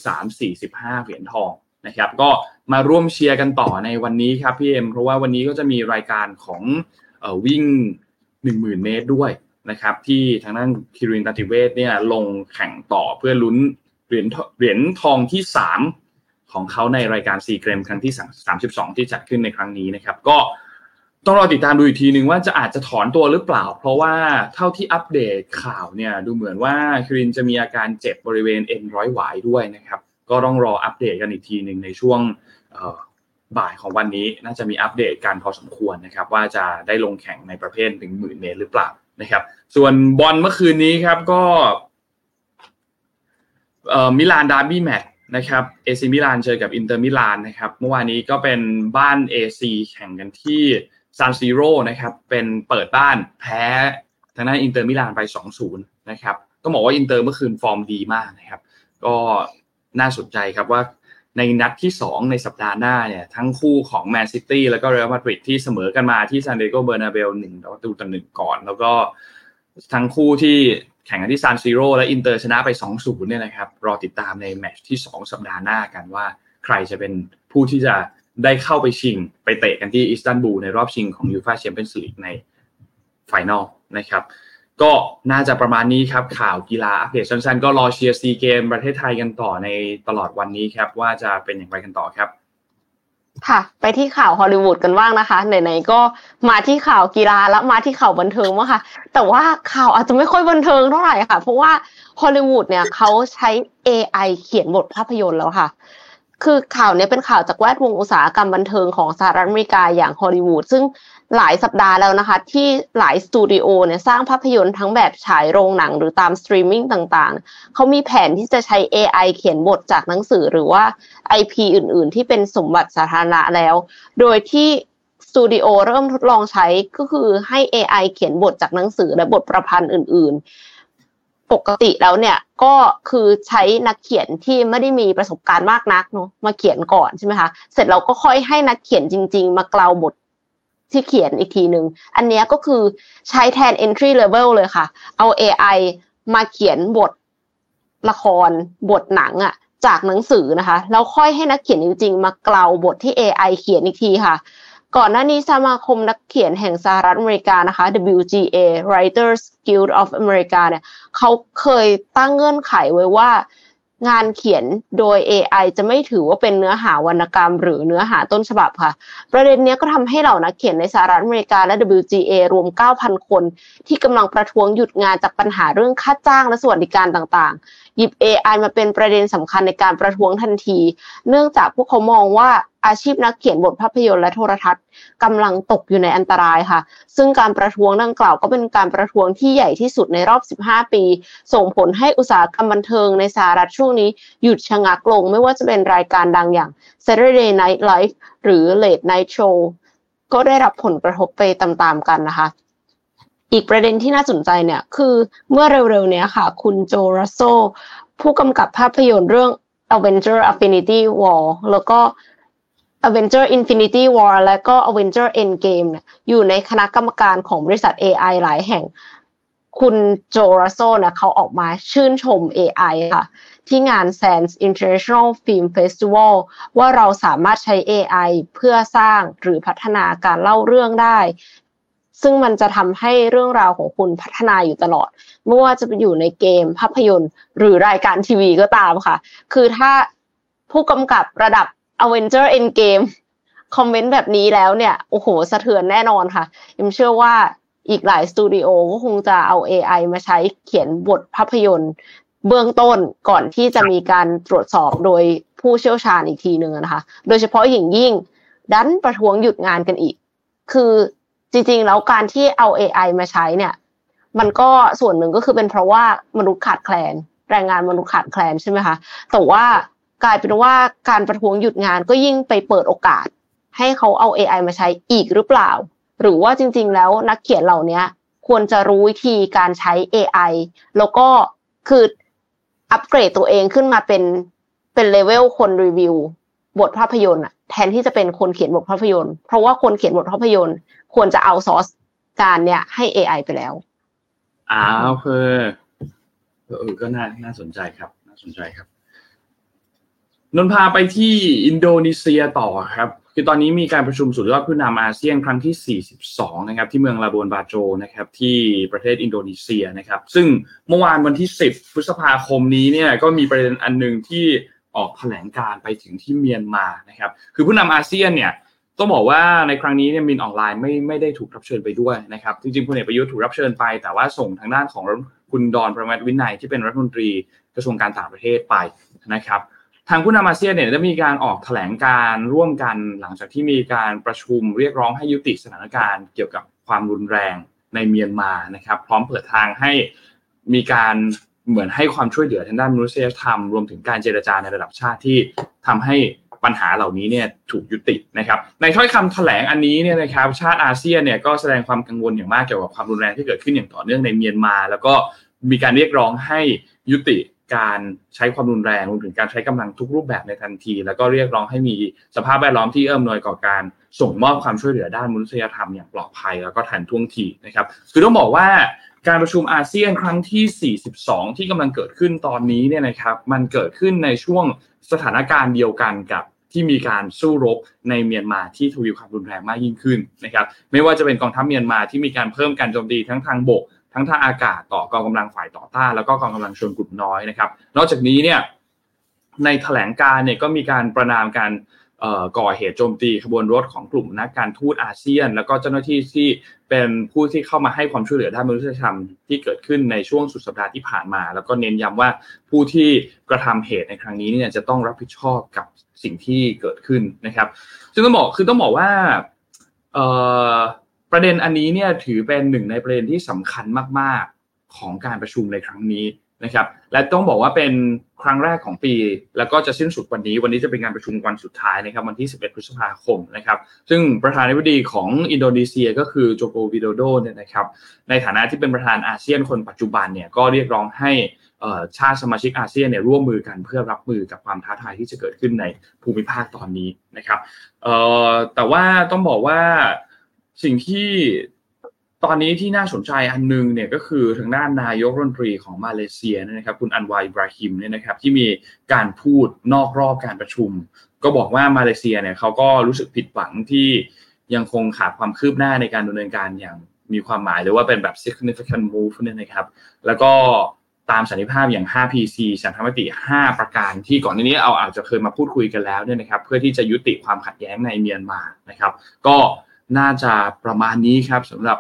3 45 เหรียญทองนะครับ ก็มาร่วมเชียร์กันต่อในวันนี้ครับพี่เอ็มเพราะว่าวันนี้ก็จะมีรายการของออวิ่ง 10,000 เมตรด้วยนะครับ ที่ทางด้านคิรินตันติเวศเนี่ยลงแข่งต่อเพื่อลุ้นเหรียญทเหรียญทองที่ 3 ของเขาในรายการซีเกมครั้งที่ 32 ที่จัดขึ้นในครั้งนี้นะครับ ก็ต้องรอติดตามดูอีกทีหนึ่งว่าจะอาจจะถอนตัวหรือเปล่า เพราะว่าเท่าที่อัปเดตข่าวเนี่ยดูเหมือนว่าคิรินจะมีอาการเจ็บบริเวณเอ็นร้อยหวายด้วยนะครับ ก็ต้องรออัปเดตกันอีกทีหนึ่งในช่วงบ่ายของวันนี้น่าจะมีอัปเดตกันพอสมควรนะครับ ว่าจะได้ลงแข่งในประเภทถึงหมื่นเมตรหรือเปล่านะครับ ส่วนบอลเมื่อคืนนี้ครับก็มิลานดาร์บี้แมตช์ นะครับเอซีมิลานเจอกับอินเตอร์มิลานนะครับเมื่อวานนี้ก็เป็นบ้าน AC แข่งกันที่ซานซีโร่นะครับเป็นเปิดบ้านแพ้ทางด้านอินเตอร์มิลานไป 2-0 นะครับต้องบอกว่าอินเตอร์เมื่อคืนฟอร์มดีมากนะครับ ก็น่าสนใจครับว่าในนัดที่ 2 ในสัปดาห์หน้าเนี่ยทั้งคู่ของแมนซิตี้แล้วก็เรอัลมาดริดที่เสมอกันมาที่ซานติอาโกเบร์นาเบวหนึ่งประตูต่อหนึ่งก่อน แล้วก็ทั้งคู่ที่ แข่งกันที่ซานซีโร่และอินเตอร์ชนะไป 2-0เนี่ยนะครับรอติดตามในแมตช์ที่ 2 สัปดาห์หน้ากันว่า ใครจะเป็นผู้ที่จะได้เข้าไปชิง ไปเตะกันที่อิสตันบูลในรอบชิงของยูฟ่าแชมเปี้ยนส์ลีกใน final นะครับก็น่าจะประมาณนี้ครับ ข่าวกีฬาอัปเดตสั้นๆ ก็รอเชียร์ซีเกมส์ประเทศไทยกันต่อในตลอดวันนี้ครับ ว่าจะเป็นอย่างไรกันต่อครับ ค่ะ ไปที่ข่าวฮอลลีวูดกันบ้างนะคะไหนๆก็มาที่ข่าวกีฬาแล้วมาที่ข่าวบันเทิงบ้างค่ะ แต่ว่าข่าวอาจจะไม่ค่อยบันเทิงเท่าไหร่ค่ะ เพราะว่าฮอลลีวูดเนี่ยเขาใช้ AI เขียนบทภาพยนตร์แล้วค่ะ คือข่าวเนี้ยเป็นข่าวจากแวดวงอุตสาหกรรมบันเทิงของสหรัฐอเมริกาอย่างฮอลลีวูดซึ่ง หลายสัปดาห์แล้วนะคะ ที่หลายสตูดิโอเนี่ยสร้างภาพยนตร์ทั้งแบบฉายโรงหนังหรือตามสตรีมมิ่งต่างๆ เขามีแผนที่จะใช้ AI เขียนบทจากหนังสือหรือว่า IP อื่นๆ ที่เป็นสมบัติสาธารณะแล้ว โดยที่สตูดิโอเริ่มทดลองใช้ก็คือให้ AI เขียนบทจากหนังสือและบทประพันธ์อื่น ๆปกติแล้วเนี่ยก็คือใช้นักเขียนที่ไม่ได้มีประสบการณ์มากนักเนาะมาเขียนก่อนใช่ไหมคะเสร็จเราก็ค่อยให้นักเขียนจริง ๆ มาเกลาบท ที่เขียนอีกทีหนึ่งอันนี้ก็คือใช้แทน entry level เลยค่ะ เอา AI มาเขียนบทละคร บทหนังอะจากหนังสือนะคะ แล้วค่อยให้นักเขียนจริงๆ มาเกลาบทที่ AI เขียนอีกทีค่ะ ก่อนหน้านี้สมาคมนักเขียนแห่งสหรัฐอเมริกานะคะ WGA Writers Guild of America เนี่ยเขาเคยตั้งเงื่อนไขไว้ว่า งานเขียนโดย AI จะไม่ถือว่าเป็นเนื้อหาวรรณกรรม หรือเนื้อหาต้นฉบับค่ะ ประเด็นนี้ก็ทำให้เหล่านักเขียนในสหรัฐอเมริกาและ WGA รวม 9,000 คน ที่กำลังประท้วงหยุดงานจากปัญหาเรื่องค่าจ้างและสวัสดิการต่างๆ หยิบ AI มาเป็นประเด็นสำคัญในการประท้วงทันที เนื่องจากพวกเขามองว่าอาชีพนักเขียนบทภาพยนตร์และโทรทัศน์กำลังตกอยู่ในอันตรายค่ะ ซึ่งการประท้วงดังกล่าวก็เป็นการประท้วงที่ใหญ่ที่สุดในรอบ 15 ปี ส่งผลให้อุตสาหกรรมบันเทิงในสหรัฐช่วงนี้หยุดชะงักลง ไม่ว่าจะเป็นรายการดังอย่าง Saturday Night Live หรือ Late Night Show ก็ได้รับผลกระทบไปตามๆกันนะคะ อีกประเด็นที่น่าสนใจเนี่ย คือเมื่อเร็วๆเนี้ยค่ะ คุณโจรัสโซ ผู้กำกับภาพยนตร์เรื่อง Avenger Affinity War แล้วก็ Avenger Infinity War และก็ Avenger Endgame เนี่ยอยู่ในคณะกรรมการของบริษัท AI หลายแห่ง คุณโจรัสโซเนี่ยเขาออกมาชื่นชม AI ค่ะ ที่งาน Sands International Film Festival ว่าเราสามารถใช้ AI เพื่อสร้างหรือพัฒนาการเล่าเรื่องได้ ซึ่งมันจะทำให้เรื่องราวของคุณพัฒนาอยู่ตลอดไม่ว่าจะไปอยู่ในเกมภาพยนตร์ หรือรายการทีวีก็ตามค่ะ คือถ้าผู้กำกับระดับ Avenger Endgame คอมเมนต์แบบนี้แล้วเนี่ย โอ้โห สะเทือนแน่นอนค่ะยิมเชื่อว่าอีกหลายสตูดิโอก็คงจะเอา AI มาใช้เขียนบทภาพยนตร์ เบื้องต้นก่อนที่จะมีการตรวจสอบโดยผู้เชี่ยวชาญอีกทีหนึ่งนะคะ โดยเฉพาะอย่างยิ่ง ดันประท้วงหยุดงานกันอีก คือ จริงๆ แล้วการที่เอา AI มาใช้เนี่ย มันก็ส่วนหนึ่งก็คือเป็นเพราะว่ามนุษย์ขาดแคลน แรงงานมนุษย์ขาดแคลนใช่ไหมคะแต่ว่ากลายเป็นว่าการประท้วงหยุดงานก็ยิ่งไปเปิดโอกาส ให้เขาเอา AI มาใช้อีกหรือเปล่า หรือว่าจริง ๆ แล้วนักเขียนเหล่านี้ควรจะรู้วิธีการใช้ AI แล้วก็คืออัปเกรดตัวเองขึ้นมาเป็นเป็นเลเวลคนรีวิวบทภาพยนตร์อะแทนที่จะเป็นคนเขียนบทภาพยนตร์ เพราะว่าคนเขียนบทภาพยนตร์ ควรจะเอาซอสการเนี่ยให้ AI ไปแล้วอ้าวเพื่อเออก็น่าน่าสนใจครับ น่าสนใจครับนนท์พาไปที่อินโดนีเซียต่อครับ คือตอนนี้มีการประชุมสุดยอดผู้นำอาเซียนครั้งที่ 42 นะครับ ที่เมืองลาบวนบาโจนะครับ ที่ประเทศอินโดนีเซียนะครับ ซึ่งเมื่อวานวันที่ 10 พฤษภาคมนี้เนี่ยก็มีประเด็นอันหนึ่งที่ออกแถลงการณ์ไปถึงที่เมียนมานะครับ คือผู้นำอาเซียนเนี่ย ต้องบอกว่าในครั้งนี้เนี่ยมินอ่องหล่ายไม่ไม่ได้ถูกรับเชิญไปด้วยนะครับ จริงๆพลเอกประยุทธ์ถูกรับเชิญไป แต่ว่าส่งทางด้านของคุณดอนปรมัตถ์วินัยที่เป็นรัฐมนตรีกระทรวงการต่างประเทศไปนะครับ ทางผู้นำอาเซียนเนี่ยได้มีการออกแถลงการร่วมกันหลังจากที่มีการประชุมเรียกร้องให้ยุติสถานการณ์เกี่ยวกับความรุนแรงในเมียนมานะครับ พร้อมเปิดทางให้มีการเหมือนให้ความช่วยเหลือทางด้านมนุษยธรรมรวมถึงการเจรจาในระดับชาติที่ทำให้ ปัญหาเหล่านี้เนี่ยถูกยุตินะครับ ในถ้อยคำแถลงอันนี้เนี่ยนะครับชาติอาเซียนเนี่ยก็แสดงความกังวลอย่างมากเกี่ยวกับความรุนแรงที่เกิดขึ้นอย่างต่อเนื่องในเมียนมา แล้วก็มีการเรียกร้องให้ยุติการใช้ความรุนแรงรวมถึงการใช้กำลังทุกรูปแบบในทันที แล้วก็เรียกร้องให้มีสภาพแวดล้อมที่เอื้อมหน่วยก่อการส่งมอบความช่วยเหลือด้านมนุษยธรรมอย่างปลอดภัย แล้วก็ทันท่วงทีนะครับ คือต้องบอกว่า การประชุมอาเซียนครั้งที่ 42 ที่กำลังเกิดขึ้นตอนนี้เนี่ยนะครับมันเกิดขึ้นในช่วงสถานการณ์เดียวกันกับที่มีการสู้รบในเมียนมาที่ทวีความรุนแรงมากยิ่งขึ้นนะครับไม่ว่าจะเป็นกองทัพเมียนมาที่มีการเพิ่มการโจมตีทั้งทางบก ทั้งทางอากาศต่อกองกำลังฝ่ายต่อต้านแล้วก็กองกำลังชนกลุ่มน้อยนะครับ นอกจากนี้เนี่ยในแถลงการเนี่ยก็มีการประนามการ ก่อเหตุโจมตีขบวนรถของกลุ่มนักการทูตอาเซียน แล้วก็เจ้าหน้าที่ที่เป็นผู้ที่เข้ามาให้ความช่วยเหลือด้านมนุษยธรรมที่เกิดขึ้นในช่วงสุดสัปดาห์ที่ผ่านมา แล้วก็เน้นย้ำว่าผู้ที่กระทำเหตุในครั้งนี้เนี่ยจะต้องรับผิดชอบกับสิ่งที่เกิดขึ้นนะครับซึ่งต้องบอกคือต้องบอกว่าประเด็นอันนี้เนี่ยถือเป็นหนึ่งในประเด็นที่สำคัญมาก ๆ ของการประชุมในครั้งนี้ นะครับและต้องบอกว่าเป็นครั้งแรกของปี แล้วก็จะสิ้นสุดวันนี้วันนี้จะเป็นการประชุมวันสุดท้ายนะครับวันที่ 11 พฤษภาคมนะครับซึ่งประธานาธิบดีของอินโดนีเซียก็คือโจโกวิโดโดเนี่ยนะครับในฐานะที่เป็นประธานอาเซียนคนปัจจุบันเนี่ยก็เรียกร้องให้ชาติสมาชิกอาเซียนเนี่ยร่วมมือกันเพื่อรับมือกับความท้าทายที่จะเกิดขึ้นในภูมิภาคตอนนี้นะครับแต่ว่าต้องบอกว่าสิ่งที่ ตอนนี้ที่น่าสนใจอันนึงเนี่ยก็คือทางด้านนายกรัฐมนตรีของมาเลเซียนะครับคุณอันวายบราฮิมเนี่ยนะครับที่มีการพูดนอกรอบการประชุม ก็บอกว่ามาเลเซียเนี่ยเขาก็รู้สึกผิดหวังที่ยังคงขาดความคืบหน้าในการดำเนินการอย่างมีความหมายหรือว่าเป็นแบบ significant move เนี่ยนะครับ แล้วก็ตามสันนิภาพอย่าง 5PC สันธรรมติ 5 ประการที่ก่อนหน้านี้เอาอาจจะเคยมาพูดคุยกันแล้วเนี่ยนะครับ เพื่อที่จะยุติความขัดแย้งในเมียนมานะครับ ก็น่าจะประมาณนี้ครับสำหรับ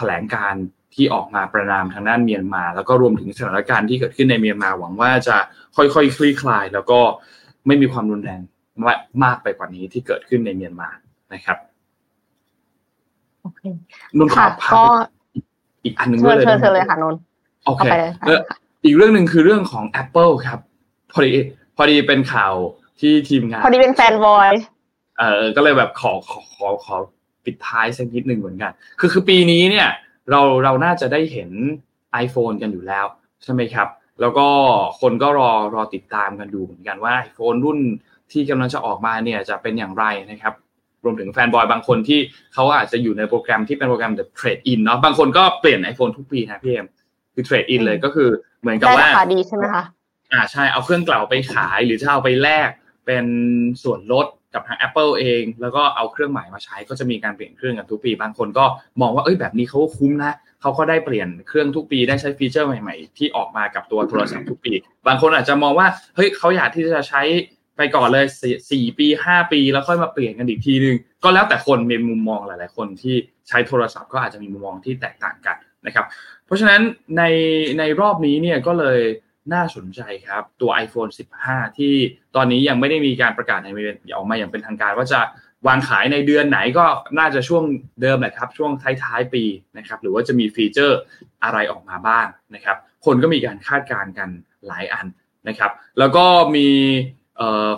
ถลงการที่ออกมาประนามทางด้านเมียนมา แล้วก็รวมถึงสถานการณ์ที่เกิดขึ้นในเมียนมาหวังว่าจะค่อยๆคลี่คลาย แล้วก็ไม่มีความรุนแรงมากไปกว่านี้ที่เกิดขึ้นในเมียนมานะครับนุ่นขอพาอีกอันหนึ่งด้วยเลยเชิญเลยค่ะนนโอเคอีกเรื่องหนึ่งคือเรื่องของ Apple ครับ พอดีพอดีเป็นข่าวที่ทีมงาน พอดีเป็นแฟนบอยเออก็เลยแบบขอขอขอขอ ปิดท้ายสักนิดหนึ่งเหมือนกัน คือคือปีนี้เนี่ยเราเราน่าจะได้เห็น iPhone กันอยู่แล้ว ใช่ไหมครับ แล้วก็คนก็รอรอติดตามกันดูเหมือนกันว่า iPhone รุ่นที่กำลังจะออกมาเนี่ยจะเป็นอย่างไรนะครับ รวมถึง fanboy บางคนที่เขาอาจจะอยู่ในโปรแกรมที่เป็นโปรแกรมแบบ trade in เนาะบางคนก็เปลี่ยน iPhone ทุกปีนะพี่เอ็มคือ trade in เลยก็คือเหมือนกับว่าราคาดีใช่ไหมคะอ่าใช่เอาเครื่องเก่าไปขายหรือจะเอาไปแลกเป็นส่วนลด กับทาง Apple เอง แล้วก็เอาเครื่องใหม่มาใช้ก็จะมีการเปลี่ยนเครื่องกันทุกปี บางคนก็มองว่าเอ้ยแบบนี้เขาคุ้มนะเขาก็ได้เปลี่ยนเครื่องทุกปีได้ใช้ฟีเจอร์ใหม่ ๆ ที่ออกมากับตัวโทรศัพท์ทุกปี บางคนอาจจะมองว่าเฮ้ยเขาอยากที่จะใช้ไปก่อนเลยสี่ปีห้าปีแล้วค่อยมาเปลี่ยนกันอีกทีนึง ก็แล้วแต่คนมีมุมมองหลาย ๆ คนที่ใช้โทรศัพท์ก็อาจจะมีมุมมองที่แตกต่างกันนะครับ เพราะฉะนั้นในในรอบนี้เนี่ยก็เลย น่าสนใจครับ ตัว iPhone 15 ที่ตอนนี้ยังไม่ได้มีการประกาศในออกมาอย่างเป็นทางการ ว่าจะวางขายในเดือนไหนก็น่าจะช่วงเดิมแหละครับช่วงท้ายๆปีนะครับหรือว่าจะมีฟีเจอร์อะไรออกมาบ้างนะครับ คนก็มีการคาดการณ์กันหลายอันนะครับ แล้วก็มี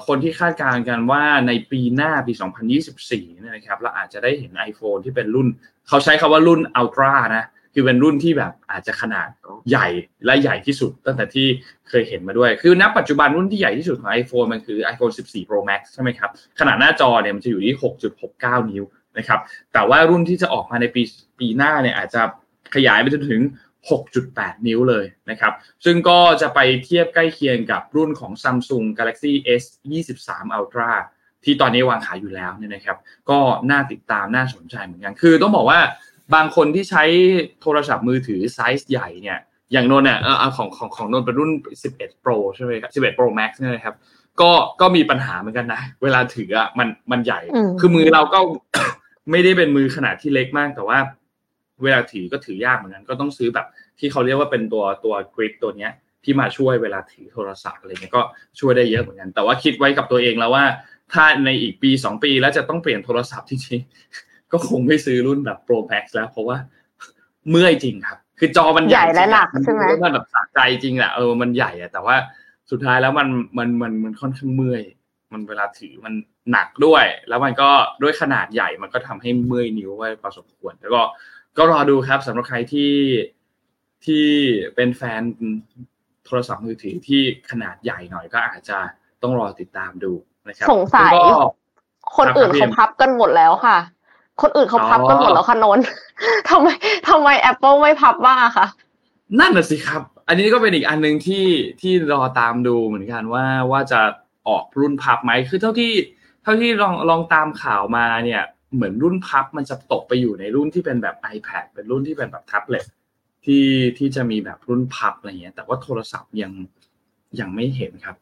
คนที่คาดการณ์กันว่าในปีหน้าปี 2024นะครับเราอาจจะได้เห็น iPhone ที่เป็นรุ่น เขาใช้คาว่ารุ่น Ultra นะ คือเป็นรุ่นที่แบบอาจจะขนาดใหญ่และใหญ่ที่สุด ตั้งแต่ที่เคยเห็นมาด้วย คือณปัจจุบันรุ่นที่ใหญ่ที่สุดของ iPhone มันคือ iPhone 14 Pro Max ใช่ไหมครับขนาดหน้าจอเนี่ยมันจะอยู่ที่ 6.69 นิ้วนะครับแต่ว่ารุ่นที่จะออกมาในปีปีหน้าเนี่ยอาจจะขยายไปจนถึง 6.8 นิ้วเลยนะครับซึ่งก็จะไปเทียบใกล้เคียงกับรุ่นของ Samsung Galaxy S 23 Ultra ที่ตอนนี้วางขายอยู่แล้วเนี่ยนะครับ ก็น่าติดตามน่าสนใจเหมือนกัน คือต้องบอกว่า บางคนที่ใช้โทรศัพท์มือถือไซส์ใหญ่เนี่ยอย่างนนเนี่ยเอาของของของนนเป็นรุ่น 11 Pro ใช่ไหมครับ11 Pro Max เนี่ยนะครับก็ก็มีปัญหาเหมือนกันนะ เวลาถืออะมันมันใหญ่ คือมือเราก็ไม่ได้เป็นมือขนาดที่เล็กมาก แต่ว่า เวลาถือก็ถือยากเหมือนกัน ก็ต้องซื้อแบบ ที่เขาเรียกว่าเป็นตัวตัวกริปตัวเนี้ย ที่มาช่วยเวลาถือโทรศัพท์อะไรเงี้ยก็ช่วยได้เยอะเหมือนกัน แต่ว่าคิดไว้กับตัวเองแล้วว่า ถ้าในอีกปีสองปีแล้วจะต้องเปลี่ยนโทรศัพท์จริง ก็คงไม่ซื้อรุ่นแบบ Pro Max แล้ว เพราะว่าเมื่อยจริงครับ คือจอมันใหญ่และหนักใช่ไหมมันแบบสะใจจริงแหละเออมันใหญ่อะแต่ว่าสุดท้ายแล้วมันมันมันมันค่อนข้างเมื่อย มันเวลาถือมันหนักด้วย แล้วมันก็ด้วยขนาดใหญ่มันก็ทำให้เมื่อยนิ้วไว้พอสมควร แล้วก็ก็รอดูครับสำหรับใครที่ที่เป็นแฟนโทรศัพท์มือถือที่ขนาดใหญ่หน่อยก็อาจจะต้องรอติดตามดูนะครับสงสัยคนอื่นเขาพับกันหมดแล้วค่ะ คนอื่นเขาพับกันหมดแล้วค่ะนนทำไมทำไม Apple ไม่พับบ้างคะนั่นน่ะสิครับ อันนี้ก็เป็นอีกอันหนึ่งที่ที่รอตามดูเหมือนกันว่าว่าจะออกรุ่นพับไหมคือเท่าที่ เท่าที่ลองลองตามข่าวมาเนี่ย เหมือนรุ่นพับมันจะตกไปอยู่ในรุ่นที่เป็นแบบ iPad เป็นรุ่นที่เป็นแบบแท็บเล็ตที่ที่จะมีแบบรุ่นพับอะไรเงี้ย แต่ว่าโทรศัพท์ยังยังไม่เห็นครับ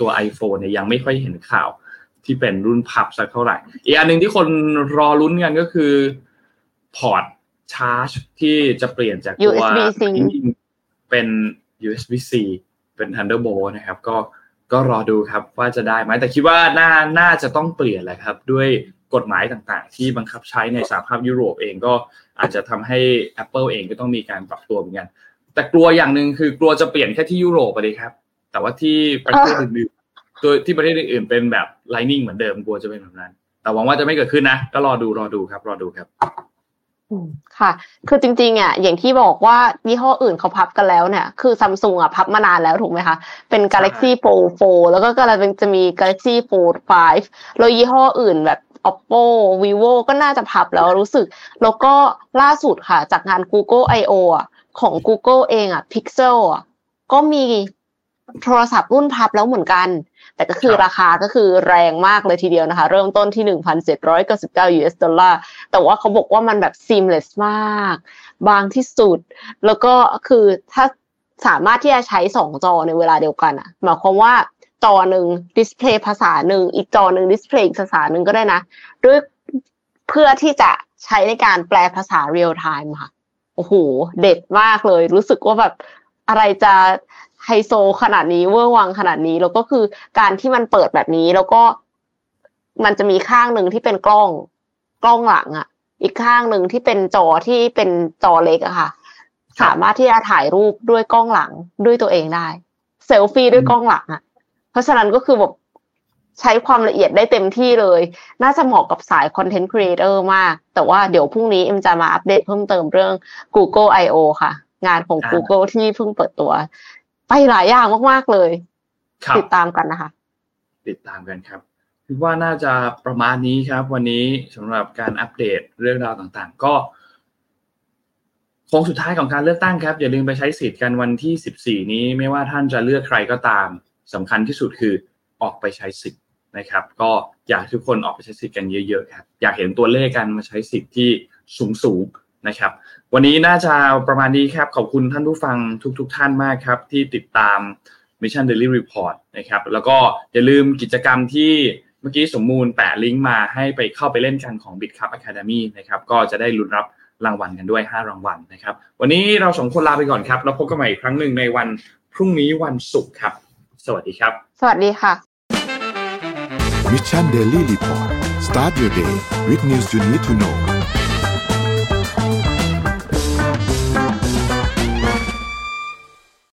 ตัว iPhone เนี่ยยังไม่ค่อยเห็นข่าว ที่เป็นรุ่นพับสักเท่าไหร่ อีกอันหนึ่งที่คนรอลุ้นกันก็คือพอร์ตชาร์จที่จะเปลี่ยนจากตัว USB-C เป็น USB-C เป็น Thunderbolt นะครับ ก็ก็รอดูครับว่าจะได้ไหมแต่คิดว่าน่าน่าจะต้องเปลี่ยนแหละครับ ด้วยกฎหมายต่างๆ ที่บังคับใช้ในสหภาพยุโรปเองก็อาจจะทำให้ Apple เองก็ต้องมีการปรับตัวเหมือนกัน แต่กลัวอย่างหนึ่งคือกลัวจะเปลี่ยนแค่ที่ยุโรปไปเลยครับ แต่ว่าที่ประเทศอื่น ตัวที่ประเทศอื่นๆเป็นแบบไลนิ่งเหมือนเดิมกลัวจะเป็นแบบนั้น แต่หวังว่าจะไม่เกิดขึ้นนะ ก็รอดูรอดูครับ รอดูครับค่ะ คือจริงๆอะอย่างที่บอกว่ายี่ห้ออื่นเขาพับกันแล้วเนี่ย คือซัมซุงอะพับมานานแล้วถูกไหมคะ เป็น Galaxy Fold 4 แล้วก็กำลังจะมี Galaxy Fold 5 แล้วยี่ห้ออื่นแบบ oppo vivo ก็น่าจะพับแล้วรู้สึก แล้วก็ล่าสุดค่ะ จากงาน Google I/O อะของ Google เองอะ Pixel อะก็มี โทรศัพท์รุ่นพับแล้วเหมือนกัน แต่ก็คือราคาก็คือแรงมากเลยทีเดียวนะคะ เริ่มต้นที่ 1,799 US ดอลลาร์ แต่ว่าเขาบอกว่ามันแบบ seamless มาก บางที่สุด แล้วก็คือถ้าสามารถที่จะใช้สองจอในเวลาเดียวกันอะหมายความว่าจอหนึ่ง display ภาษาหนึ่งอีกจอหนึ่ง display อีกภาษาหนึ่งก็ได้นะด้วยเพื่อที่จะใช้ในการแปลภาษาเรียลไทม์ค่ะ โอ้โห เด็ดมากเลย รู้สึกว่าแบบอะไรจะ ไฮโซขนาดนี้เวอร์วังขนาดนี้ แล้วก็คือการที่มันเปิดแบบนี้ แล้วก็ มันจะมีข้างหนึ่งที่เป็นกล้อง กล้องหลังอะอีกข้างหนึ่งที่เป็นจอที่เป็นจอเล็กอะค่ะ สามารถที่จะถ่ายรูปด้วยกล้องหลังด้วยตัวเองได้เซลฟี่ด้วยกล้องหลังอะเพราะฉะนั้นก็คือแบบใช้ความละเอียดได้เต็มที่เลย น่าจะเหมาะกับสาย content creator มาก แต่ว่าเดี๋ยวพรุ่งนี้เอ็มจะมาอัปเดตเพิ่มเติมเรื่อง Google I.O. ค่ะ งานของ Google ที่เพิ่งเปิดตัวไป หลายอย่างมากๆเลย ติดตามกันนะคะ ติดตามกันครับคิดว่าน่าจะประมาณนี้ครับ วันนี้สำหรับการอัปเดตเรื่องราวต่างๆ ก็โค้งสุดท้ายของการเลือกตั้งครับ อย่าลืมไปใช้สิทธิ์กันวันที่ 14 นี้ไม่ว่าท่านจะเลือกใครก็ตามสำคัญที่สุดคือออกไปใช้สิทธิ์นะครับ ก็อยากทุกคนออกไปใช้สิทธิ์กันเยอะๆครับอยากเห็นตัวเลขกันมาใช้สิทธิ์ที่สูงๆนะครับ วันนี้น่าจะประมาณนี้ครับ ขอบคุณท่านผู้ฟังทุกๆท่านมากครับ ที่ติดตาม Mission Daily Report นะครับ แล้วก็อย่าลืมกิจกรรมที่เมื่อกี้สมมูลแปะลิงก์มาให้ไปเข้าไปเล่นกันของ BitCup Academy นะครับ ก็จะได้ลุ้นรับรางวัลกันด้วย 5 รางวัลนะครับ วันนี้เราสองคนลาไปก่อนครับ แล้วพบกันใหม่อีกครั้งหนึ่งในวันพรุ่งนี้วันศุกร์ครับ สวัสดีครับ สวัสดีค่ะ Mission Daily Report start your day with news you need to know